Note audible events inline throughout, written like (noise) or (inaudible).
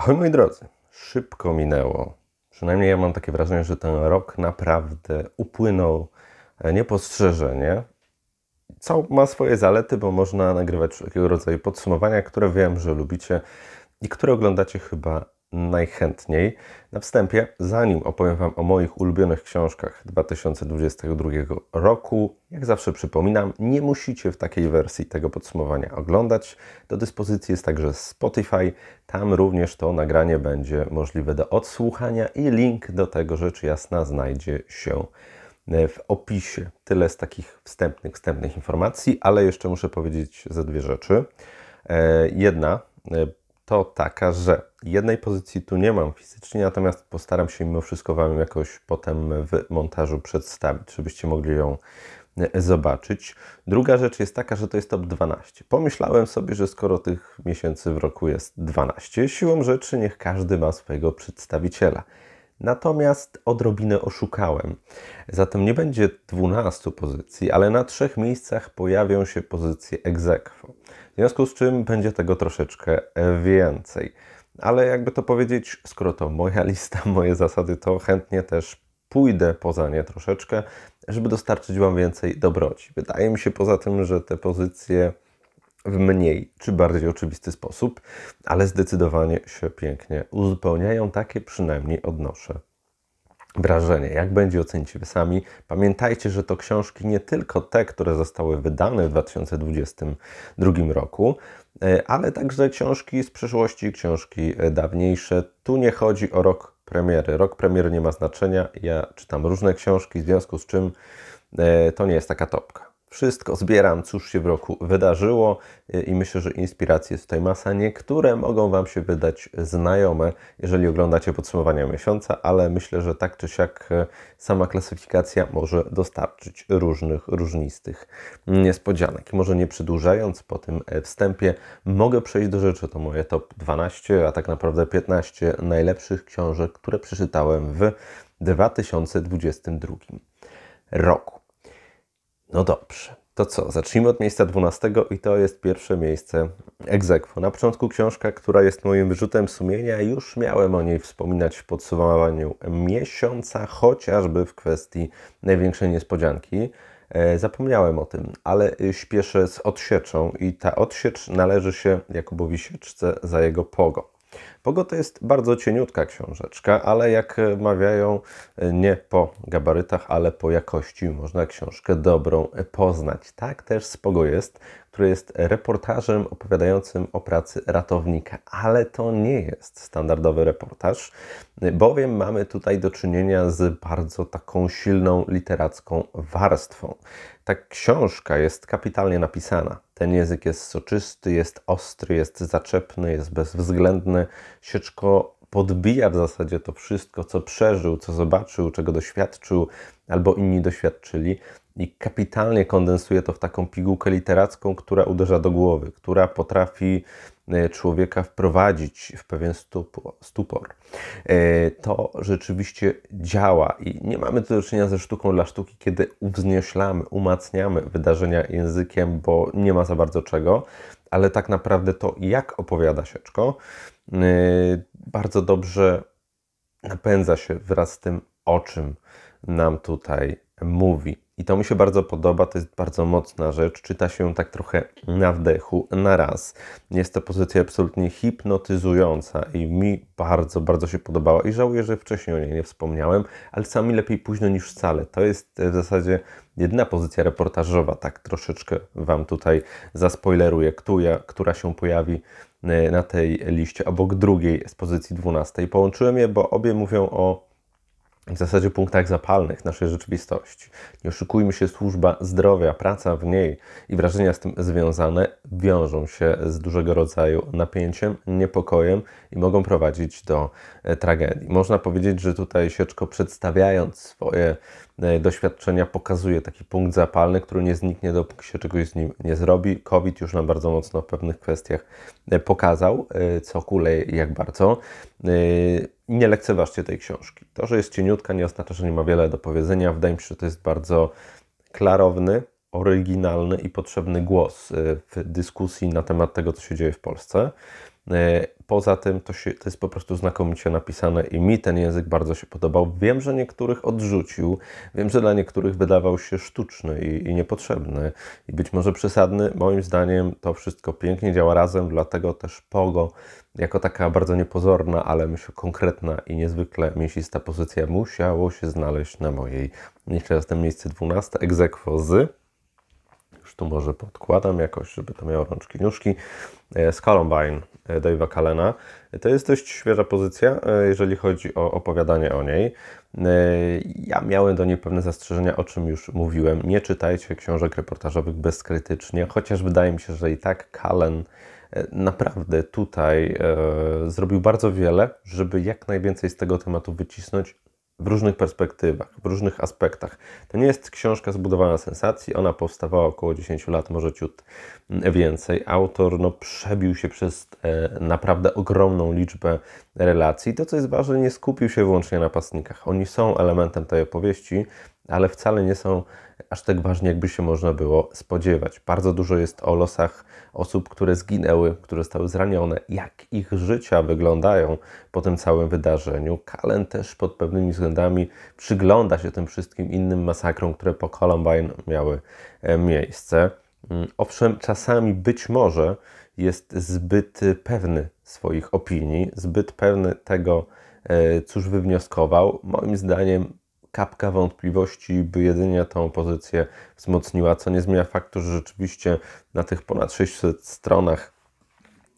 Ahoj moi drodzy, szybko minęło. Przynajmniej ja mam takie wrażenie, że ten rok naprawdę upłynął niepostrzeżenie. Co ma swoje zalety, bo można nagrywać wszelkiego rodzaju podsumowania, które wiem, że lubicie i które oglądacie chyba najchętniej. Na wstępie, zanim opowiem Wam o moich ulubionych książkach 2022 roku, jak zawsze przypominam, nie musicie w takiej wersji tego podsumowania oglądać. Do dyspozycji jest także Spotify. Tam również to nagranie będzie możliwe do odsłuchania i link do tego rzecz jasna znajdzie się w opisie. Tyle z takich wstępnych, wstępnych informacji, ale jeszcze muszę powiedzieć ze dwie rzeczy. E, jedna e, to taka, że jednej pozycji tu nie mam fizycznie, natomiast postaram się mimo wszystko Wam jakoś potem w montażu przedstawić, żebyście mogli ją e, zobaczyć. Druga rzecz jest taka, że to jest top 12. Pomyślałem sobie, że skoro tych miesięcy w roku jest 12, siłą rzeczy niech każdy ma swojego przedstawiciela. Natomiast odrobinę oszukałem. Zatem nie będzie 12 pozycji, ale na trzech miejscach pojawią się pozycje egzekwo. W związku z czym będzie tego troszeczkę więcej. Ale jakby to powiedzieć, skoro to moja (laughs) lista, moje zasady, to chętnie też pójdę poza nie troszeczkę, żeby dostarczyć Wam więcej dobroci. Wydaje mi się poza tym, że te pozycje w mniej czy bardziej oczywisty sposób, ale zdecydowanie się pięknie uzupełniają. Takie przynajmniej odnoszę wrażenie. Jak będzie ocenicie Wy sami? Pamiętajcie, że to książki nie tylko te, które zostały wydane w 2022 roku, e, ale także książki z przeszłości, książki e, dawniejsze. Tu nie chodzi o rok premiery. Rok premiery nie ma znaczenia. Ja czytam różne książki, w związku z czym e, to nie jest taka topka. Wszystko zbieram, cóż się w roku wydarzyło i myślę, że inspiracji jest tutaj masa. Niektóre mogą Wam się wydać znajome, jeżeli oglądacie podsumowania miesiąca, ale myślę, że tak czy siak e, sama klasyfikacja może dostarczyć różnych, różnistych niespodzianek. Może nie przedłużając po tym e, wstępie, mogę przejść do rzeczy. To moje top 12, a tak naprawdę 15 najlepszych książek, które przeczytałem w 2022 roku. No dobrze. To co? Zacznijmy od miejsca 12 i to jest pierwsze miejsce egzekwo. Na początku książka, która jest moim wyrzutem sumienia. Już miałem o niej wspominać w podsumowaniu miesiąca, chociażby w kwestii największej niespodzianki. E, zapomniałem o tym, ale śpieszę z odsieczą i ta odsiecz należy się Jakubowi Sieczce za jego pogo. Pogo to jest bardzo cieniutka książeczka, ale jak mawiają, nie po gabarytach, ale po jakości można książkę dobrą poznać. Tak też Spogo jest, który jest reportażem opowiadającym o pracy ratownika, ale to nie jest standardowy reportaż, bowiem mamy tutaj do czynienia z bardzo taką silną literacką warstwą. Ta książka jest kapitalnie napisana. Ten język jest soczysty, jest ostry, jest zaczepny, jest bezwzględny. Sieczko podbija w zasadzie to wszystko, co przeżył, co zobaczył, czego doświadczył, albo inni doświadczyli i kapitalnie kondensuje to w taką pigułkę literacką, która uderza do głowy, która potrafi e, człowieka wprowadzić w pewien stupor. E, to rzeczywiście działa i nie mamy tu do czynienia ze sztuką dla sztuki, kiedy uwznioślamy, umacniamy wydarzenia językiem, bo nie ma za bardzo czego, ale tak naprawdę to, jak opowiada Sieczko, e, bardzo dobrze napędza się wraz z tym, o czym nam tutaj mówi. I to mi się bardzo podoba, to jest bardzo mocna rzecz. Czyta się tak trochę na wdechu, na raz. Jest to pozycja absolutnie hipnotyzująca i mi bardzo, bardzo się podobała. I żałuję, że wcześniej o niej nie wspomniałem, ale sami lepiej późno niż wcale. To jest w zasadzie jedyna pozycja reportażowa, tak troszeczkę Wam tutaj zaspoileruję, która, która się pojawi e, na tej liście obok drugiej z pozycji 12. Połączyłem je, bo obie mówią o w zasadzie punktach zapalnych naszej rzeczywistości. Nie oszukujmy się, służba zdrowia, praca w niej i wrażenia z tym związane wiążą się z dużego rodzaju napięciem, niepokojem i mogą prowadzić do e, tragedii. Można powiedzieć, że tutaj Sieczko przedstawiając swoje e, doświadczenia pokazuje taki punkt zapalny, który nie zniknie, dopóki się czegoś z nim nie zrobi. COVID już nam bardzo mocno w pewnych kwestiach e, pokazał, co kuleje i jak bardzo nie lekceważcie tej książki. To, że jest cieniutka, nie oznacza, że nie ma wiele do powiedzenia. Wydaje mi się, że to jest bardzo klarowny, oryginalny i potrzebny głos y, w dyskusji na temat tego, co się dzieje w Polsce. E, poza tym to, się, to jest po prostu znakomicie napisane i mi ten język bardzo się podobał. Wiem, że niektórych odrzucił, wiem, że dla niektórych wydawał się sztuczny i, i niepotrzebny i być może przesadny. Moim zdaniem to wszystko pięknie działa razem, dlatego też Pogo jako taka bardzo niepozorna, ale myślę konkretna i niezwykle mięsista pozycja musiało się znaleźć na mojej, jeszcze raz ten miejsce 12, egzekwo z już tu może podkładam jakoś, żeby to miało rączki, nóżki, z e, Columbine e, Dave'a Kalena. To jest dość świeża pozycja, e, jeżeli chodzi o opowiadanie o niej. Ja miałem do niej pewne zastrzeżenia, o czym już mówiłem. Nie czytajcie książek reportażowych bezkrytycznie, chociaż wydaje mi się, że i tak Kalen naprawdę tutaj zrobił bardzo wiele, żeby jak najwięcej z tego tematu wycisnąć w różnych perspektywach, w różnych aspektach. To nie jest książka zbudowana na sensacji, ona powstawała około 10 lat, może ciut więcej. Autor no, przebił się przez e, naprawdę ogromną liczbę relacji. To, co jest ważne, nie skupił się wyłącznie na napastnikach. Oni są elementem tej opowieści, ale wcale nie są aż tak ważni, jakby się można było spodziewać. Bardzo dużo jest o losach osób, które zginęły, które zostały zranione, jak ich życia wyglądają po tym całym wydarzeniu. Kalen też pod pewnymi względami przygląda się tym wszystkim innym masakrom, które po Columbine miały e, miejsce. Mm, owszem, czasami być może jest zbyt pewny swoich opinii, zbyt pewny tego, e, cóż wywnioskował. Moim zdaniem kapka wątpliwości, by jedynie tą pozycję wzmocniła, co nie zmienia faktu, że rzeczywiście na tych ponad 600 stronach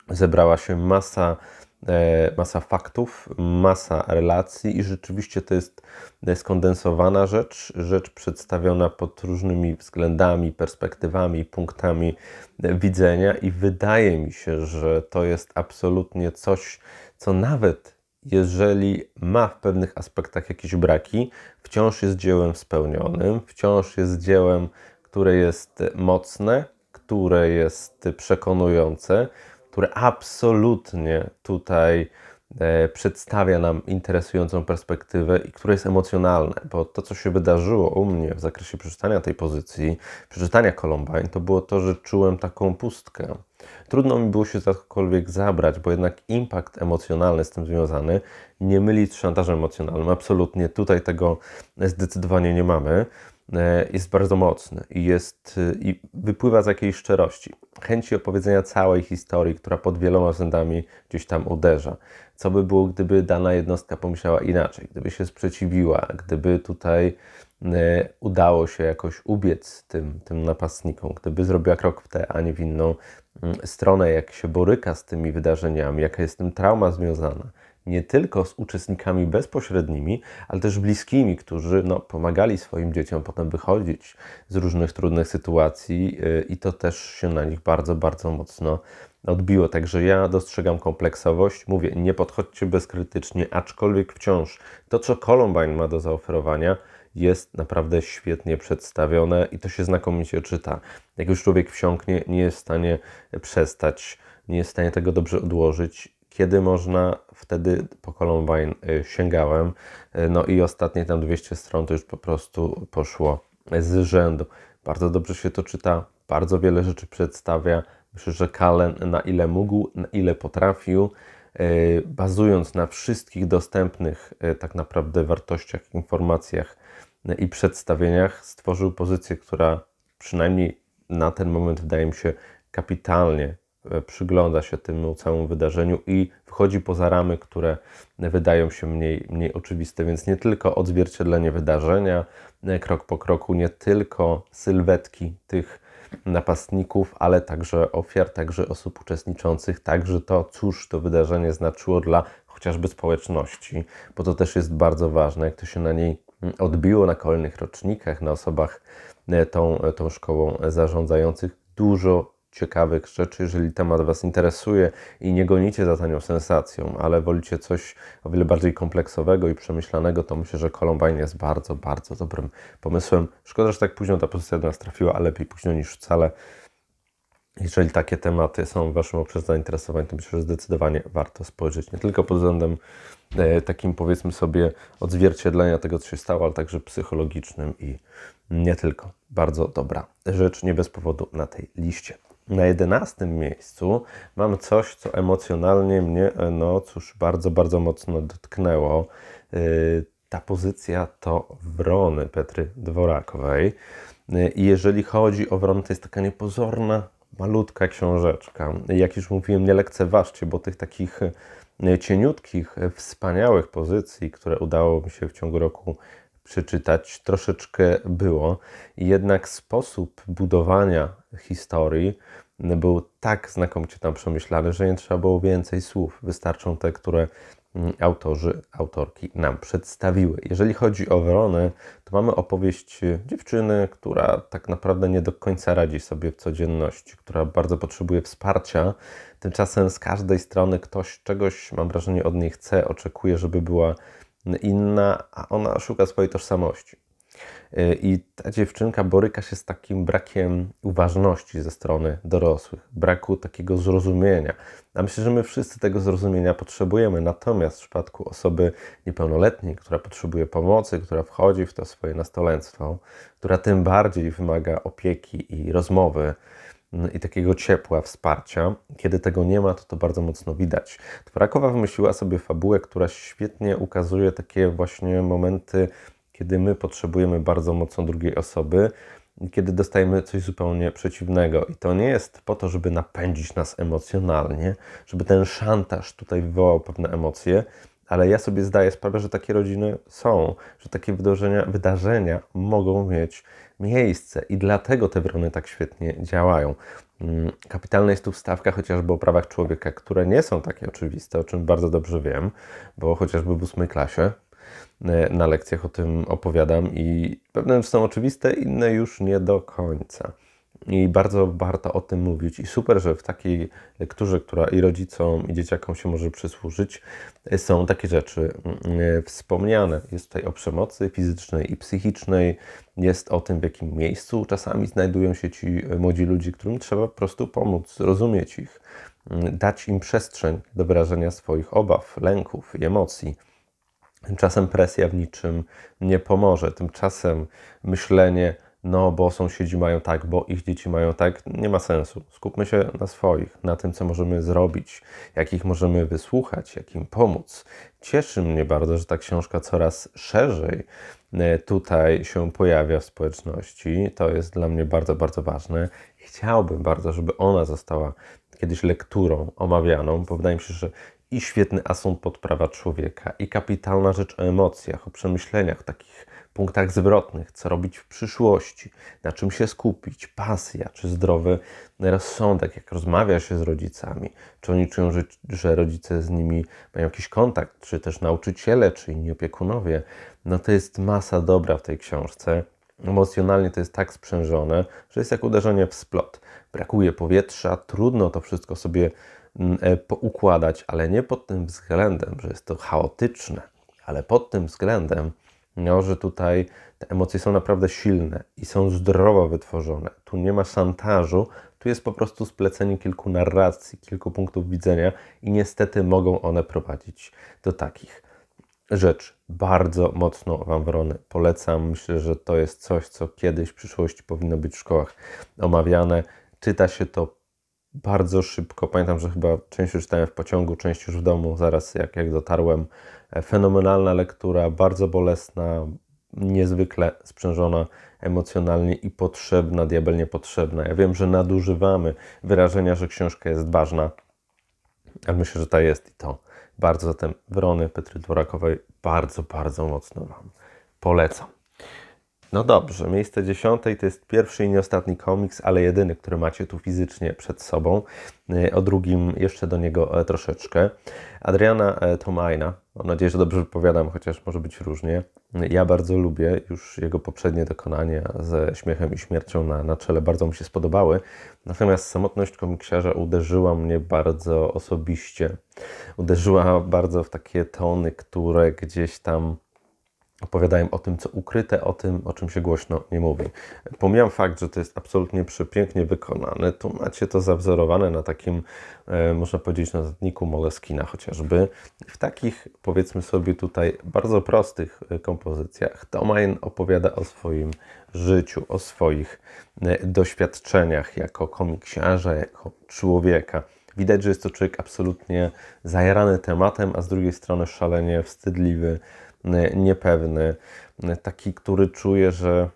zebrała się masa, e, masa faktów, masa relacji i rzeczywiście to jest skondensowana rzecz, rzecz przedstawiona pod różnymi względami, perspektywami, punktami widzenia i wydaje mi się, że to jest absolutnie coś, co nawet jeżeli ma w pewnych aspektach jakieś braki, wciąż jest dziełem spełnionym, wciąż jest dziełem, które jest mocne, które jest przekonujące, które absolutnie tutaj e, przedstawia nam interesującą perspektywę i które jest emocjonalne, bo to, co się wydarzyło u mnie w zakresie przeczytania tej pozycji, przeczytania Columbine, to było to, że czułem taką pustkę. Trudno mi było się za cokolwiek zabrać, bo jednak impact emocjonalny z tym związany nie myli z szantażem emocjonalnym. Absolutnie tutaj tego zdecydowanie nie mamy. E, jest bardzo mocny i, jest, i wypływa z jakiejś szczerości. Chęci opowiedzenia całej historii, która pod wieloma względami gdzieś tam uderza. Co by było, gdyby dana jednostka pomyślała inaczej, gdyby się sprzeciwiła, gdyby tutaj e, udało się jakoś ubiec tym, tym napastnikom, gdyby zrobiła krok w tę, a nie w inną stronę, jak się boryka z tymi wydarzeniami, jaka jest z tym trauma związana, nie tylko z uczestnikami bezpośrednimi, ale też bliskimi, którzy no, pomagali swoim dzieciom potem wychodzić z różnych trudnych sytuacji y, i to też się na nich bardzo, bardzo mocno odbiło. Także ja dostrzegam kompleksowość. Mówię, nie podchodźcie bezkrytycznie, aczkolwiek wciąż to, co Columbine ma do zaoferowania, jest naprawdę świetnie przedstawione i to się znakomicie czyta. Jak już człowiek wsiąknie, nie jest w stanie przestać, nie jest w stanie tego dobrze odłożyć. Kiedy można, wtedy po Columbine y, sięgałem. Y, no i ostatnie tam 200 stron to już po prostu poszło z rzędu. Bardzo dobrze się to czyta, bardzo wiele rzeczy przedstawia. Myślę, że Kalen na ile mógł, na ile potrafił, y, bazując na wszystkich dostępnych tak naprawdę wartościach, informacjach i przedstawieniach stworzył pozycję, która przynajmniej na ten moment wydaje mi się kapitalnie e, przygląda się temu całemu wydarzeniu i wchodzi poza ramy, które wydają się mniej, mniej oczywiste, więc nie tylko odzwierciedlenie wydarzenia e, krok po kroku, nie tylko sylwetki tych napastników, ale także ofiar, także osób uczestniczących, także to, cóż to wydarzenie znaczyło dla chociażby społeczności, bo to też jest bardzo ważne, jak to się na niej odbiło na kolejnych rocznikach, na osobach e, tą, e, tą szkołą zarządzających. Dużo ciekawych rzeczy, jeżeli temat Was interesuje i nie gonicie za tanią sensacją, ale wolicie coś o wiele bardziej kompleksowego i przemyślanego, to myślę, że Columbine jest bardzo, bardzo dobrym pomysłem. Szkoda, że tak późno ta pozycja do nas trafiła, ale lepiej późno niż wcale. Jeżeli takie tematy są w Waszym obszarze zainteresowań, to myślę, że zdecydowanie warto spojrzeć nie tylko pod względem takim powiedzmy sobie odzwierciedlenia tego, co się stało, ale także psychologicznym i nie tylko. Bardzo dobra rzecz, nie bez powodu na tej liście. Na jedenastym miejscu mam coś, co emocjonalnie mnie, no cóż, bardzo, bardzo mocno dotknęło. Yy, ta pozycja to Wrony Petry Dworakowej. I jeżeli chodzi o Wrony, to jest taka niepozorna, malutka książeczka. Jak już mówiłem, nie lekceważcie, bo tych takich cieniutkich, wspaniałych pozycji, które udało mi się w ciągu roku przeczytać, troszeczkę było. Jednak sposób budowania historii był tak znakomicie tam przemyślany, że nie trzeba było więcej słów. Wystarczą te, które autorzy, autorki nam przedstawiły. Jeżeli chodzi o Weronę, to mamy opowieść dziewczyny, która tak naprawdę nie do końca radzi sobie w codzienności, która bardzo potrzebuje wsparcia. Tymczasem z każdej strony ktoś czegoś, mam wrażenie, od niej chce, oczekuje, żeby była inna, a ona szuka swojej tożsamości. Y, I ta dziewczynka boryka się z takim brakiem uważności ze strony dorosłych, braku takiego zrozumienia. A myślę, że my wszyscy tego zrozumienia potrzebujemy. Natomiast w przypadku osoby niepełnoletniej, która potrzebuje pomocy, która wchodzi w to swoje nastolenstwo, która tym bardziej wymaga opieki i rozmowy, mm, i takiego ciepła, wsparcia. Kiedy tego nie ma, to to bardzo mocno widać. Twarakowa wymyśliła sobie fabułę, która świetnie ukazuje takie właśnie momenty kiedy my potrzebujemy bardzo mocno drugiej osoby, kiedy dostajemy coś zupełnie przeciwnego. I to nie jest po to, żeby napędzić nas emocjonalnie, żeby ten szantaż tutaj wywołał pewne emocje, ale ja sobie zdaję sprawę, że takie rodziny są, że takie wydarzenia, wydarzenia mogą mieć miejsce i dlatego te wrony tak świetnie działają. Mm, kapitalna jest tu wstawka chociażby o prawach człowieka, które nie są takie oczywiste, o czym bardzo dobrze wiem, bo chociażby w ósmej klasie na lekcjach o tym opowiadam i pewne są oczywiste, inne już nie do końca. I bardzo warto o tym mówić. I super, że w takiej lekturze, która i rodzicom, i dzieciakom się może przysłużyć, e, są takie rzeczy mm, e, wspomniane. Jest tutaj o przemocy fizycznej i psychicznej, jest o tym, w jakim miejscu czasami znajdują się ci młodzi ludzie, którym trzeba po prostu pomóc, zrozumieć ich, mm, dać im przestrzeń do wyrażenia swoich obaw, lęków i emocji. Tymczasem presja w niczym nie pomoże. Tymczasem myślenie, no bo sąsiedzi mają tak, bo ich dzieci mają tak, nie ma sensu. Skupmy się na swoich, na tym, co możemy zrobić, jak ich możemy wysłuchać, jak im pomóc. Cieszy mnie bardzo, że ta książka coraz szerzej e, tutaj się pojawia w społeczności. To jest dla mnie bardzo, bardzo ważne. Chciałbym bardzo, żeby ona została kiedyś lekturą omawianą, bo wydaje mi się, że i świetny asumpt prawa człowieka, i kapitalna rzecz o emocjach, o przemyśleniach, takich punktach zwrotnych, co robić w przyszłości, na czym się skupić, pasja czy zdrowy rozsądek, jak rozmawia się z rodzicami, czy oni czują, że, że rodzice z nimi mają jakiś kontakt, czy też nauczyciele, czy inni opiekunowie. No to jest masa dobra w tej książce. Emocjonalnie to jest tak sprzężone, że jest jak uderzenie w splot. Brakuje powietrza, trudno to wszystko sobie poukładać, ale nie pod tym względem, że jest to chaotyczne, ale pod tym względem, no, że tutaj te emocje są naprawdę silne i są zdrowo wytworzone. Tu nie ma szantażu, tu jest po prostu splecenie kilku narracji, kilku punktów widzenia i niestety mogą one prowadzić do takich rzeczy. Bardzo mocno Wam Wrony polecam. Myślę, że to jest coś, co kiedyś w przyszłości powinno być w szkołach omawiane. Czyta się to bardzo szybko. Pamiętam, że chyba część już czytałem w pociągu, część już w domu, zaraz jak, jak dotarłem. E, fenomenalna lektura, bardzo bolesna, niezwykle sprzężona emocjonalnie i potrzebna, diabelnie potrzebna. Ja wiem, że nadużywamy wyrażenia, że książka jest ważna, ale myślę, że ta jest i to. Bardzo zatem Wrony Petry Dworakowej bardzo, bardzo mocno Wam polecam. No dobrze, miejsce dziesiąte to jest pierwszy i nie ostatni komiks, ale jedyny, który macie tu fizycznie przed sobą. Y, o drugim jeszcze do niego e, troszeczkę. Adriana e, Tomajna, mam nadzieję, że dobrze wypowiadam, chociaż może być różnie. Ja bardzo lubię już jego poprzednie dokonania ze Śmiechem i Śmiercią na, na czele, bardzo mi się spodobały. Natomiast samotność komiksiarza uderzyła mnie bardzo osobiście. Uderzyła bardzo w takie tony, które gdzieś tam opowiadają o tym, co ukryte, o tym, o czym się głośno nie mówi. Pomijam fakt, że to jest absolutnie przepięknie wykonane. Tu macie to zawzorowane na takim, e, można powiedzieć, notatniku Moleskina chociażby. W takich, powiedzmy sobie tutaj, bardzo prostych e, kompozycjach Tomain opowiada o swoim życiu, o swoich e, doświadczeniach jako komiksiarza, jako człowieka. Widać, że jest to człowiek absolutnie zajarany tematem, a z drugiej strony szalenie wstydliwy, niepewny, taki, który czuje, że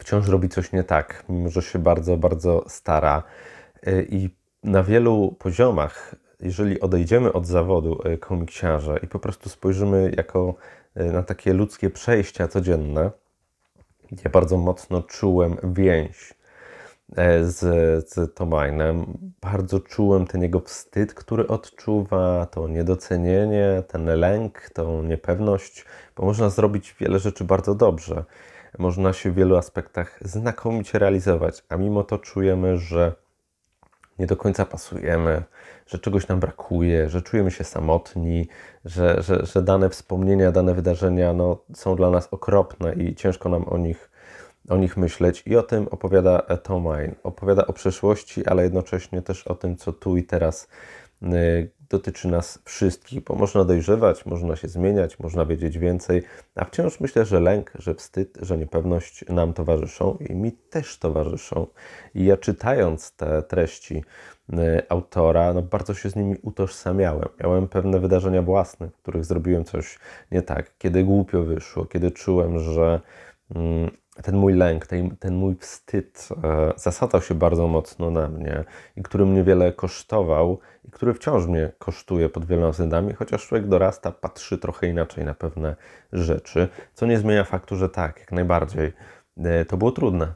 wciąż robi coś nie tak, mimo że się bardzo, bardzo stara. I na wielu poziomach, jeżeli odejdziemy od zawodu komiksiarza i po prostu spojrzymy jako na takie ludzkie przejścia codzienne, ja bardzo mocno czułem więź z, z Tomainem. Bardzo czułem ten jego wstyd, który odczuwa, to niedocenienie, ten lęk, tą niepewność, bo można zrobić wiele rzeczy bardzo dobrze. Można się w wielu aspektach znakomicie realizować, a mimo to czujemy, że nie do końca pasujemy, że czegoś nam brakuje, że czujemy się samotni, że, że, że dane wspomnienia, dane wydarzenia no, są dla nas okropne i ciężko nam o nich o nich myśleć i o tym opowiada Tomine. Opowiada o przeszłości, ale jednocześnie też o tym, co tu i teraz y, dotyczy nas wszystkich, bo można dojrzewać, można się zmieniać, można wiedzieć więcej, a wciąż myślę, że lęk, że wstyd, że niepewność nam towarzyszą i mi też towarzyszą. I ja czytając te treści y, autora, no bardzo się z nimi utożsamiałem. Miałem pewne wydarzenia własne, w których zrobiłem coś nie tak, kiedy głupio wyszło, kiedy czułem, że mm, ten mój lęk, ten, ten mój wstyd e, zasadał się bardzo mocno na mnie i który mnie wiele kosztował i który wciąż mnie kosztuje pod wieloma względami, chociaż człowiek dorasta, patrzy trochę inaczej na pewne rzeczy, co nie zmienia faktu, że tak, jak najbardziej. E, to było trudne.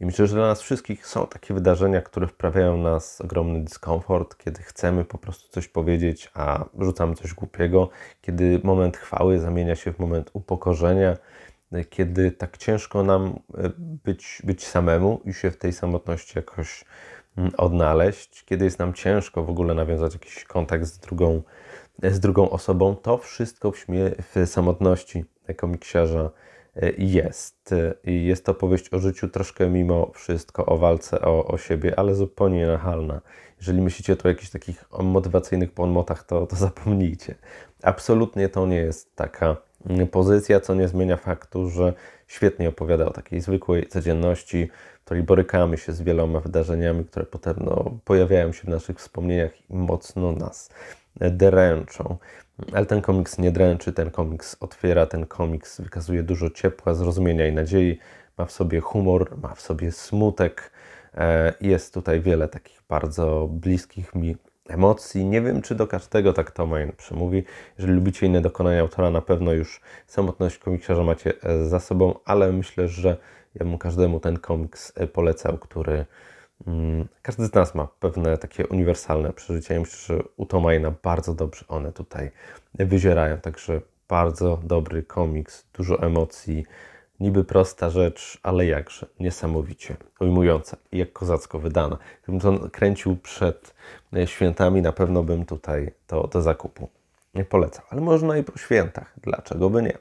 I myślę, że dla nas wszystkich są takie wydarzenia, które wprawiają nas ogromny dyskomfort, kiedy chcemy po prostu coś powiedzieć, a rzucamy coś głupiego, kiedy moment chwały zamienia się w moment upokorzenia, kiedy tak ciężko nam e, być, być samemu i się w tej samotności jakoś mm, odnaleźć, kiedy jest nam ciężko w ogóle nawiązać jakiś kontakt z drugą, z drugą osobą, to wszystko w, śmie- w samotności komiksiarza e, jest. I jest to opowieść o życiu troszkę mimo wszystko, o walce o, o siebie, ale zupełnie nachalna. Jeżeli myślicie tu o jakichś takich motywacyjnych ponmotach, to, to zapomnijcie. Absolutnie to nie jest taka pozycja, co nie zmienia faktu, że świetnie opowiada o takiej zwykłej codzienności, w której borykamy się z wieloma wydarzeniami, które potem no, pojawiają się w naszych wspomnieniach i mocno nas dręczą. Ale ten komiks nie dręczy, ten komiks otwiera, ten komiks wykazuje dużo ciepła, zrozumienia i nadziei. Ma w sobie humor, ma w sobie smutek. E, jest tutaj wiele takich bardzo bliskich mi emocji. Nie wiem, czy do każdego tak Tomain przemówi. Jeżeli lubicie inne dokonania autora, na pewno już samotność komiksiarza macie e, za sobą, ale myślę, że ja bym każdemu ten komiks e, polecał, który mm, każdy z nas ma pewne takie uniwersalne przeżycia i myślę, że u Tomaina bardzo dobrze one tutaj wyzierają. Także bardzo dobry komiks, dużo emocji, Niby prosta rzecz, ale jakże niesamowicie ujmująca i jak kozacko wydana. Gdybym to kręcił przed e, świętami, na pewno bym tutaj to do zakupu nie polecał. Ale można i po świętach. Dlaczego by nie?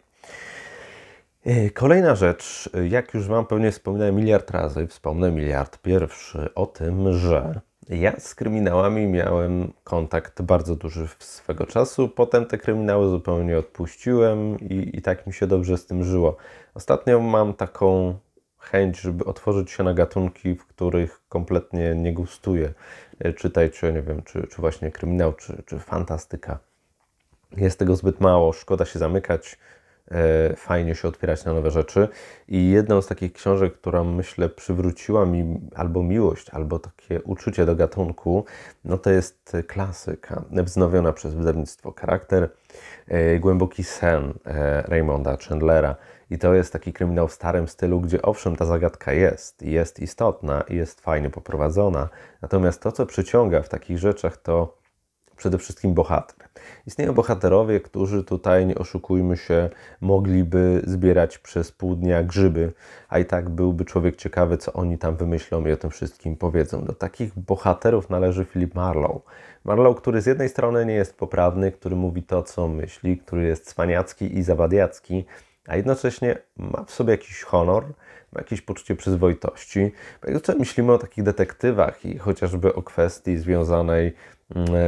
E, kolejna rzecz, jak już Wam pewnie wspominałem miliard razy, wspomnę miliard pierwszy o tym, że ja z kryminałami miałem kontakt bardzo duży swego czasu. Potem te kryminały zupełnie odpuściłem i, i tak mi się dobrze z tym żyło. Ostatnio mam taką chęć, żeby otworzyć się na gatunki, w których kompletnie nie gustuję. Czytaj, czy nie wiem, czy, czy właśnie kryminał, czy, czy fantastyka. Jest tego zbyt mało, szkoda się zamykać E, fajnie się otwierać na nowe rzeczy. I jedną z takich książek, która myślę przywróciła mi albo miłość, albo takie uczucie do gatunku, no to jest klasyka, wznowiona przez wydawnictwo Charakter, e, Głęboki sen e, Raymonda Chandlera. I to jest taki kryminał w starym stylu, gdzie owszem, ta zagadka jest, jest istotna i jest fajnie poprowadzona. Natomiast to, co przyciąga w takich rzeczach, to przede wszystkim bohater. Istnieją bohaterowie, którzy tutaj, nie oszukujmy się, mogliby zbierać przez pół dnia grzyby, a i tak byłby człowiek ciekawy, co oni tam wymyślą i o tym wszystkim powiedzą. Do takich bohaterów należy Philip Marlowe. Marlowe, który z jednej strony nie jest poprawny, który mówi to, co myśli, który jest cwaniacki i zawadiacki, a jednocześnie ma w sobie jakiś honor, ma jakieś poczucie przyzwoitości. Jak myślimy o takich detektywach i chociażby o kwestii związanej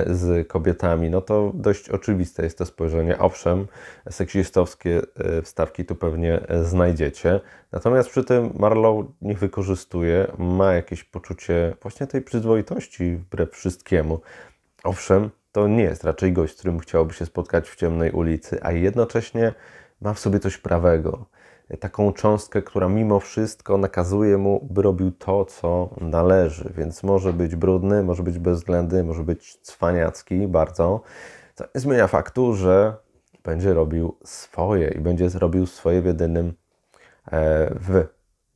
z kobietami, no to dość oczywiste jest to spojrzenie. Owszem, seksistowskie e, wstawki tu pewnie znajdziecie, natomiast przy tym Marlow nie wykorzystuje, ma jakieś poczucie właśnie tej przyzwoitości wbrew wszystkiemu. Owszem, to nie jest raczej gość, z którym chciałoby się spotkać w ciemnej ulicy, a jednocześnie ma w sobie coś prawego. Taką cząstkę, która mimo wszystko nakazuje mu, by robił to, co należy. Więc może być brudny, może być bezwzględny, może być cwaniacki bardzo. Co nie zmienia faktu, że będzie robił swoje i będzie robił swoje w jedynym, e, w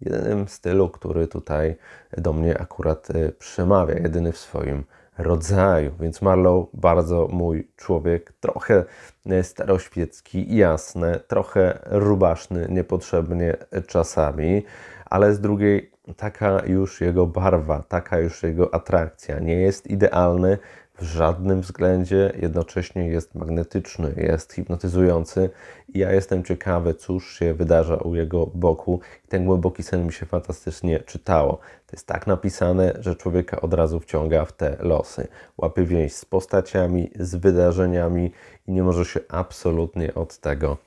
jedynym stylu, który tutaj do mnie akurat e, przemawia, jedyny w swoim rodzaju. Więc Marlow, bardzo mój człowiek, trochę e, staroświecki, jasne, trochę rubaszny niepotrzebnie czasami, ale z drugiej taka już jego barwa, taka już jego atrakcja. Nie jest idealny, w żadnym względzie, jednocześnie jest magnetyczny, jest hipnotyzujący i ja jestem ciekawy, cóż się wydarza u jego boku. Ten głęboki sen mi się fantastycznie czytało. To jest tak napisane, że człowieka od razu wciąga w te losy. Łapie więź z postaciami, z wydarzeniami i nie może się absolutnie od tego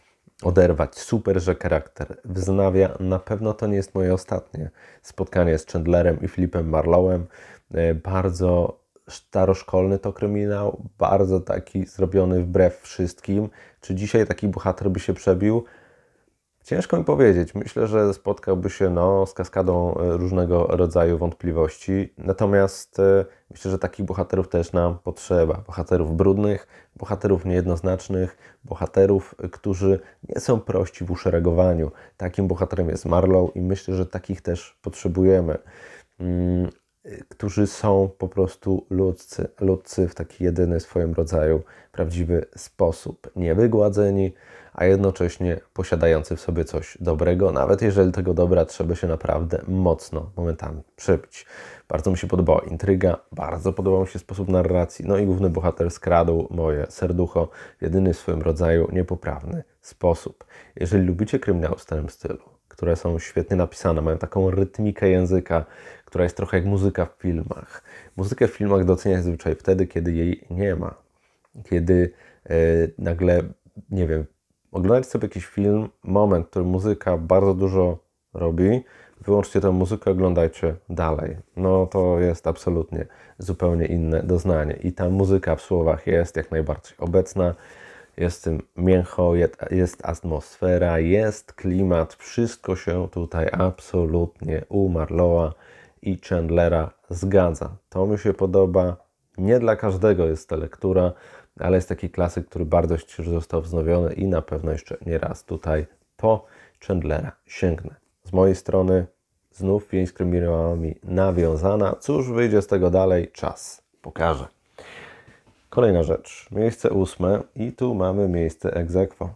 oderwać. Super, że charakter wznawia. Na pewno to nie jest moje ostatnie spotkanie z Chandlerem i Filipem Marlowem. E, bardzo staroszkolny to kryminał, bardzo taki zrobiony wbrew wszystkim. Czy dzisiaj taki bohater by się przebił? Ciężko mi powiedzieć. Myślę, że spotkałby się no, z kaskadą e, różnego rodzaju wątpliwości. Natomiast e, myślę, że takich bohaterów też nam potrzeba. Bohaterów brudnych, bohaterów niejednoznacznych, bohaterów, którzy nie są prości w uszeregowaniu. Takim bohaterem jest Marlow i myślę, że takich też potrzebujemy. Mm, którzy są po prostu ludzcy, ludzcy w taki jedyny w swoim rodzaju prawdziwy sposób, niewygładzeni, a jednocześnie posiadający w sobie coś dobrego, nawet jeżeli tego dobra trzeba się naprawdę mocno momentami przebić. Bardzo mi się podobała intryga, bardzo podobał mi się sposób narracji, no i główny bohater skradł moje serducho w jedyny w swoim rodzaju niepoprawny sposób. Jeżeli lubicie kryminał w starym stylu, które są świetnie napisane, mają taką rytmikę języka, która jest trochę jak muzyka w filmach. Muzykę w filmach docenia zazwyczaj wtedy, kiedy jej nie ma. Kiedy e, nagle, nie wiem, oglądacie sobie jakiś film, moment, w którym muzyka bardzo dużo robi, wyłączcie tę muzykę, oglądajcie dalej. No to jest absolutnie zupełnie inne doznanie. I ta muzyka w słowach jest jak najbardziej obecna. Jest tym mięcho, jest atmosfera, jest klimat, wszystko się tutaj absolutnie u Marlowa i Chandlera zgadza. To mi się podoba. Nie dla każdego jest ta lektura, ale jest taki klasyk, który bardzo został wznowiony i na pewno jeszcze nie raz tutaj po Chandlera sięgnę. Z mojej strony znów więź z kryminałami nawiązana. Cóż wyjdzie z tego dalej? Czas pokaże. Kolejna rzecz. Miejsce ósme i tu mamy miejsce egzekwo.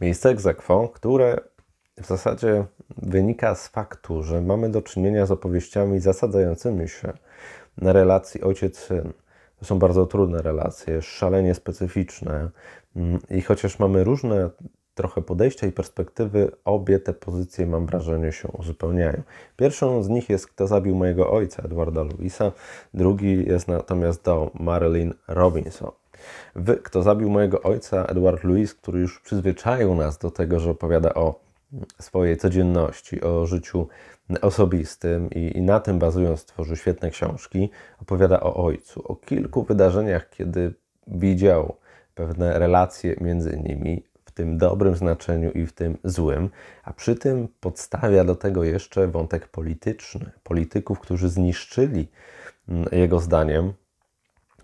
Miejsce egzekwo, które w zasadzie wynika z faktu, że mamy do czynienia z opowieściami zasadzającymi się na relacji ojciec-syn. To są bardzo trudne relacje, szalenie specyficzne mm, i chociaż mamy różne trochę podejścia i perspektywy, obie te pozycje, mam wrażenie, się uzupełniają. Pierwszą z nich jest Kto zabił mojego ojca, Edwarda Louisa, drugi jest natomiast do Marilyn Robinson. W Kto zabił mojego ojca, Edward Louis, który już przyzwyczaił nas do tego, że opowiada o swojej codzienności, o życiu osobistym i, i, na tym bazując tworzy świetne książki. Opowiada o ojcu, o kilku wydarzeniach, kiedy widział pewne relacje między nimi w tym dobrym znaczeniu i w tym złym, a przy tym podstawia do tego jeszcze wątek polityczny, polityków, którzy zniszczyli mm, jego zdaniem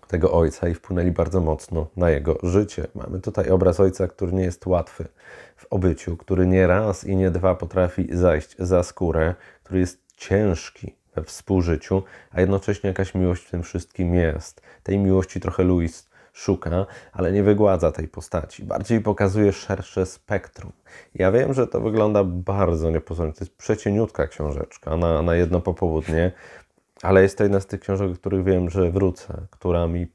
tego ojca i wpłynęli bardzo mocno na jego życie. Mamy tutaj obraz ojca, który nie jest łatwy w obyciu, który nie raz i nie dwa potrafi zajść za skórę, który jest ciężki we współżyciu, a jednocześnie jakaś miłość w tym wszystkim jest. Tej miłości trochę Louis szuka, ale nie wygładza tej postaci. Bardziej pokazuje szersze spektrum. Ja wiem, że to wygląda bardzo niepozornie. To jest przecieniutka książeczka na, na jedno popołudnie, ale jest to jedna z tych książek, o których wiem, że wrócę, która mi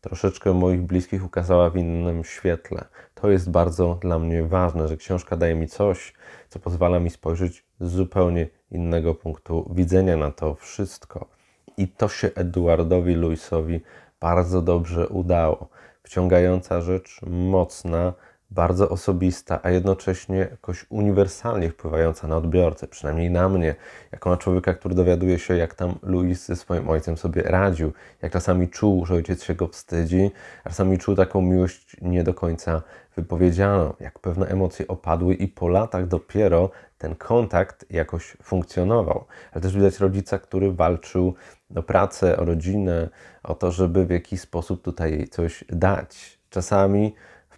troszeczkę moich bliskich ukazała w innym świetle. To jest bardzo dla mnie ważne, że książka daje mi coś, co pozwala mi spojrzeć z zupełnie innego punktu widzenia na to wszystko. I to się Eduardowi Luisowi bardzo dobrze udało. Wciągająca rzecz, mocna, bardzo osobista, a jednocześnie jakoś uniwersalnie wpływająca na odbiorcę, przynajmniej na mnie, jako na człowieka, który dowiaduje się, jak tam Louis ze swoim ojcem sobie radził, jak czasami czuł, że ojciec się go wstydzi, a czasami czuł taką miłość nie do końca wypowiedzianą, jak pewne emocje opadły i po latach dopiero ten kontakt jakoś funkcjonował. Ale też widać rodzica, który walczył o pracę, o rodzinę, o to, żeby w jakiś sposób tutaj jej coś dać. Czasami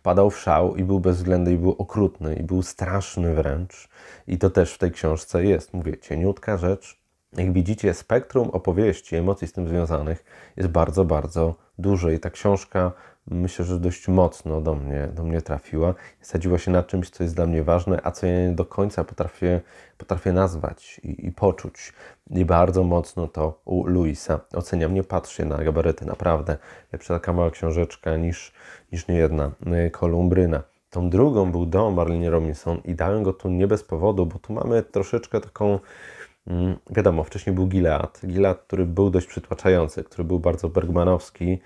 wpadał w szał i był bezwzględny, i był okrutny, i był straszny wręcz. I to też w tej książce jest. Mówię, cieniutka rzecz. Jak widzicie, spektrum opowieści, emocji z tym związanych jest bardzo, bardzo duże. I ta książka myślę, że dość mocno do mnie, do mnie trafiła. Sadziła się na czymś, co jest dla mnie ważne, a co ja nie do końca potrafię, potrafię nazwać i, i poczuć. I bardzo mocno to u Luisa oceniam. Nie patrzcie na gabaryty, naprawdę. Lepsza taka mała książeczka niż, niż niejedna y, kolumbryna. Tą drugą był dom Marlene Robinson i dałem go tu nie bez powodu, bo tu mamy troszeczkę taką mm, Wiadomo, wcześniej był Gilead. Gilead, który był dość przytłaczający, który był bardzo bergmanowski,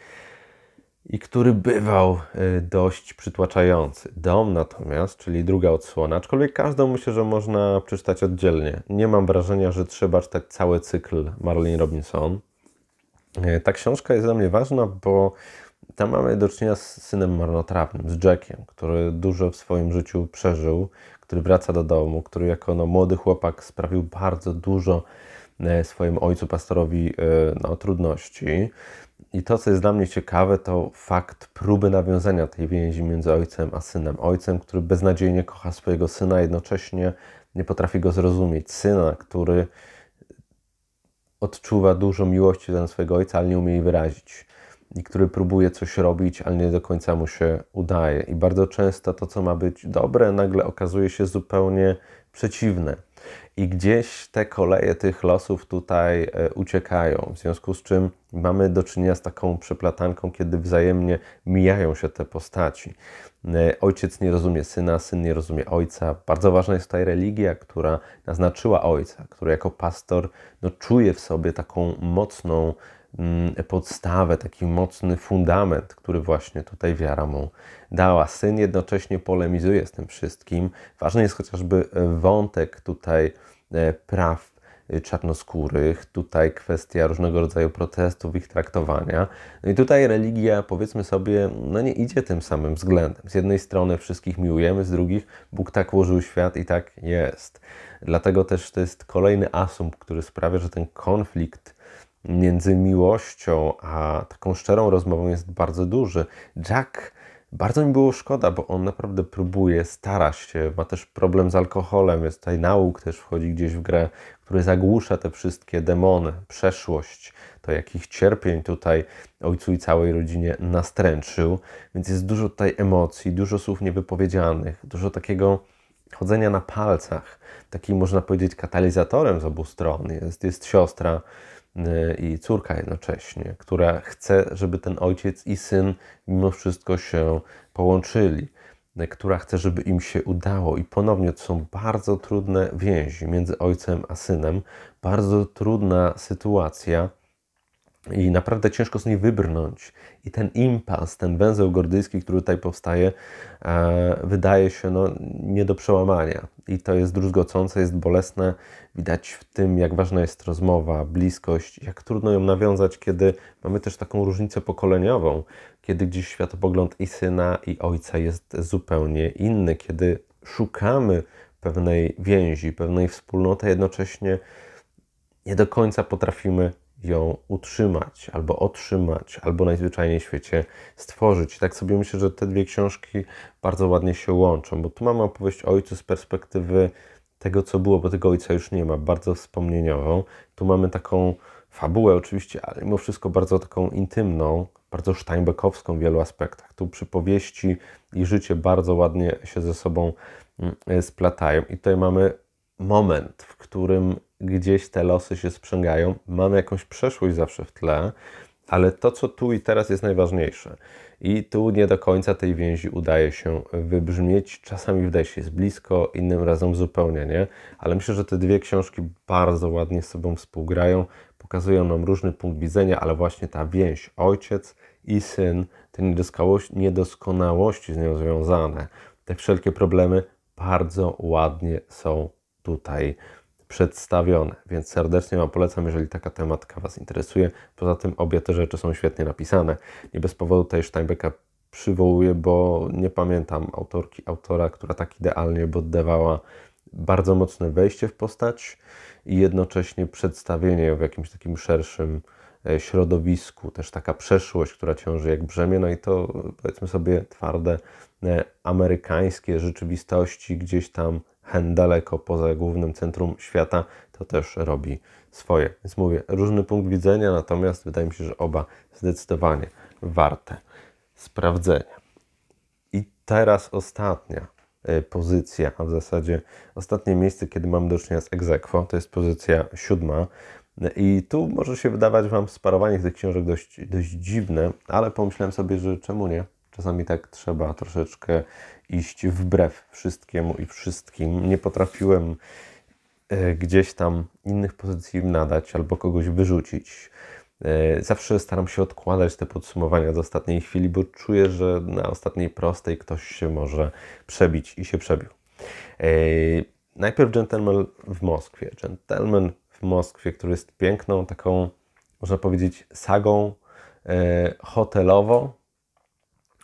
i który bywał e, dość przytłaczający. Dom natomiast, czyli druga odsłona, aczkolwiek każdą myślę, że można przeczytać oddzielnie. Nie mam wrażenia, że trzeba czytać cały cykl Marlene Robinson. E, ta książka jest dla mnie ważna, bo tam mamy do czynienia z synem marnotrawnym, z Jackiem, który dużo w swoim życiu przeżył, który wraca do domu, który jako no, młody chłopak sprawił bardzo dużo e, swojemu ojcu, pastorowi no, trudności. I to, co jest dla mnie ciekawe, to fakt próby nawiązania tej więzi między ojcem a synem. Ojcem, który beznadziejnie kocha swojego syna, jednocześnie nie potrafi go zrozumieć. Syna, który odczuwa dużo miłości do swojego ojca, ale nie umie jej wyrazić. I który próbuje coś robić, ale nie do końca mu się udaje. I bardzo często to, co ma być dobre, nagle okazuje się zupełnie przeciwne. I gdzieś te koleje tych losów tutaj e, uciekają, w związku z czym mamy do czynienia z taką przeplatanką, kiedy wzajemnie mijają się te postaci. E, ojciec nie rozumie syna, syn nie rozumie ojca. Bardzo ważna jest tutaj religia, która naznaczyła ojca, który jako pastor no, czuje w sobie taką mocną Mm, podstawę, taki mocny fundament, który właśnie tutaj wiara mu dała. Syn jednocześnie polemizuje z tym wszystkim. Ważny jest chociażby wątek tutaj e, praw czarnoskórych, tutaj kwestia różnego rodzaju protestów, ich traktowania. No i tutaj religia, powiedzmy sobie, no nie idzie tym samym względem. Z jednej strony wszystkich miłujemy, z drugich Bóg tak ułożył świat i tak jest. Dlatego też to jest kolejny asumpt, który sprawia, że ten konflikt między miłością a taką szczerą rozmową jest bardzo duży. Jack bardzo mi było szkoda, bo on naprawdę próbuje, stara się, ma też problem z alkoholem, jest tutaj nauk też wchodzi gdzieś w grę, który zagłusza te wszystkie demony, przeszłość, to jakich cierpień tutaj ojcu i całej rodzinie nastręczył, więc jest dużo tutaj emocji, dużo słów niewypowiedzianych, dużo takiego chodzenia na palcach, takim można powiedzieć katalizatorem z obu stron. Jest, jest siostra, i córka jednocześnie, która chce, żeby ten ojciec i syn mimo wszystko się połączyli, y, która chce, żeby im się udało. I ponownie to są bardzo trudne więzi między ojcem a synem, bardzo trudna sytuacja. I naprawdę ciężko z niej wybrnąć. I ten impas, ten węzeł gordyjski, który tutaj powstaje, e, wydaje się no, nie do przełamania. I to jest druzgocące, jest bolesne. Widać w tym, jak ważna jest rozmowa, bliskość, jak trudno ją nawiązać, kiedy mamy też taką różnicę pokoleniową, kiedy gdzieś światopogląd i syna, i ojca jest zupełnie inny, kiedy szukamy pewnej więzi, pewnej wspólnoty, jednocześnie nie do końca potrafimy ją utrzymać, albo otrzymać, albo najzwyczajniej w świecie stworzyć. I tak sobie myślę, że te dwie książki bardzo ładnie się łączą, bo tu mamy opowieść ojcu z perspektywy tego, co było, bo tego ojca już nie ma, bardzo wspomnieniową. Tu mamy taką fabułę oczywiście, ale mimo wszystko bardzo taką intymną, bardzo steinbeckowską w wielu aspektach. Tu przypowieści i życie bardzo ładnie się ze sobą mm, splatają. I tutaj mamy moment, w którym gdzieś te losy się sprzęgają. Mamy jakąś przeszłość zawsze w tle, Ale to, co tu i teraz jest najważniejsze, i tu nie do końca tej więzi udaje się wybrzmieć. Czasami wydaje się jest blisko, innym razem zupełnie nie. Ale myślę, że te dwie książki bardzo ładnie z sobą współgrają, pokazują nam różny punkt widzenia, ale właśnie ta więź ojciec i syn, te niedoskonałości z nią związane, te wszelkie problemy bardzo ładnie są tutaj przedstawione, więc serdecznie Wam polecam, jeżeli taka tematka Was interesuje. Poza tym obie te rzeczy są świetnie napisane. Nie bez powodu tutaj Steinbecka przywołuję, bo nie pamiętam autorki, autora, która tak idealnie oddawała bardzo mocne wejście w postać i jednocześnie przedstawienie w jakimś takim szerszym e, środowisku, też taka przeszłość, która ciąży jak brzemię, no i to powiedzmy sobie twarde e, amerykańskie rzeczywistości gdzieś tam daleko poza głównym centrum świata, to też robi swoje. Więc mówię, różny punkt widzenia, natomiast wydaje mi się, że oba zdecydowanie warte sprawdzenia. I teraz ostatnia e, pozycja, a w zasadzie ostatnie miejsce, kiedy mam do czynienia z egzekwo, to jest pozycja siódma. I tu może się wydawać Wam sparowanie tych książek dość, dość dziwne, ale pomyślałem sobie, że czemu nie? Czasami tak trzeba troszeczkę iść wbrew wszystkiemu i wszystkim. Nie potrafiłem e, gdzieś tam innych pozycji nadać albo kogoś wyrzucić. E, zawsze staram się odkładać te podsumowania do ostatniej chwili, bo czuję, że na ostatniej prostej ktoś się może przebić i się przebił. E, najpierw Gentleman w Moskwie. Gentleman w Moskwie, który jest piękną, taką, można powiedzieć, sagą hotelową,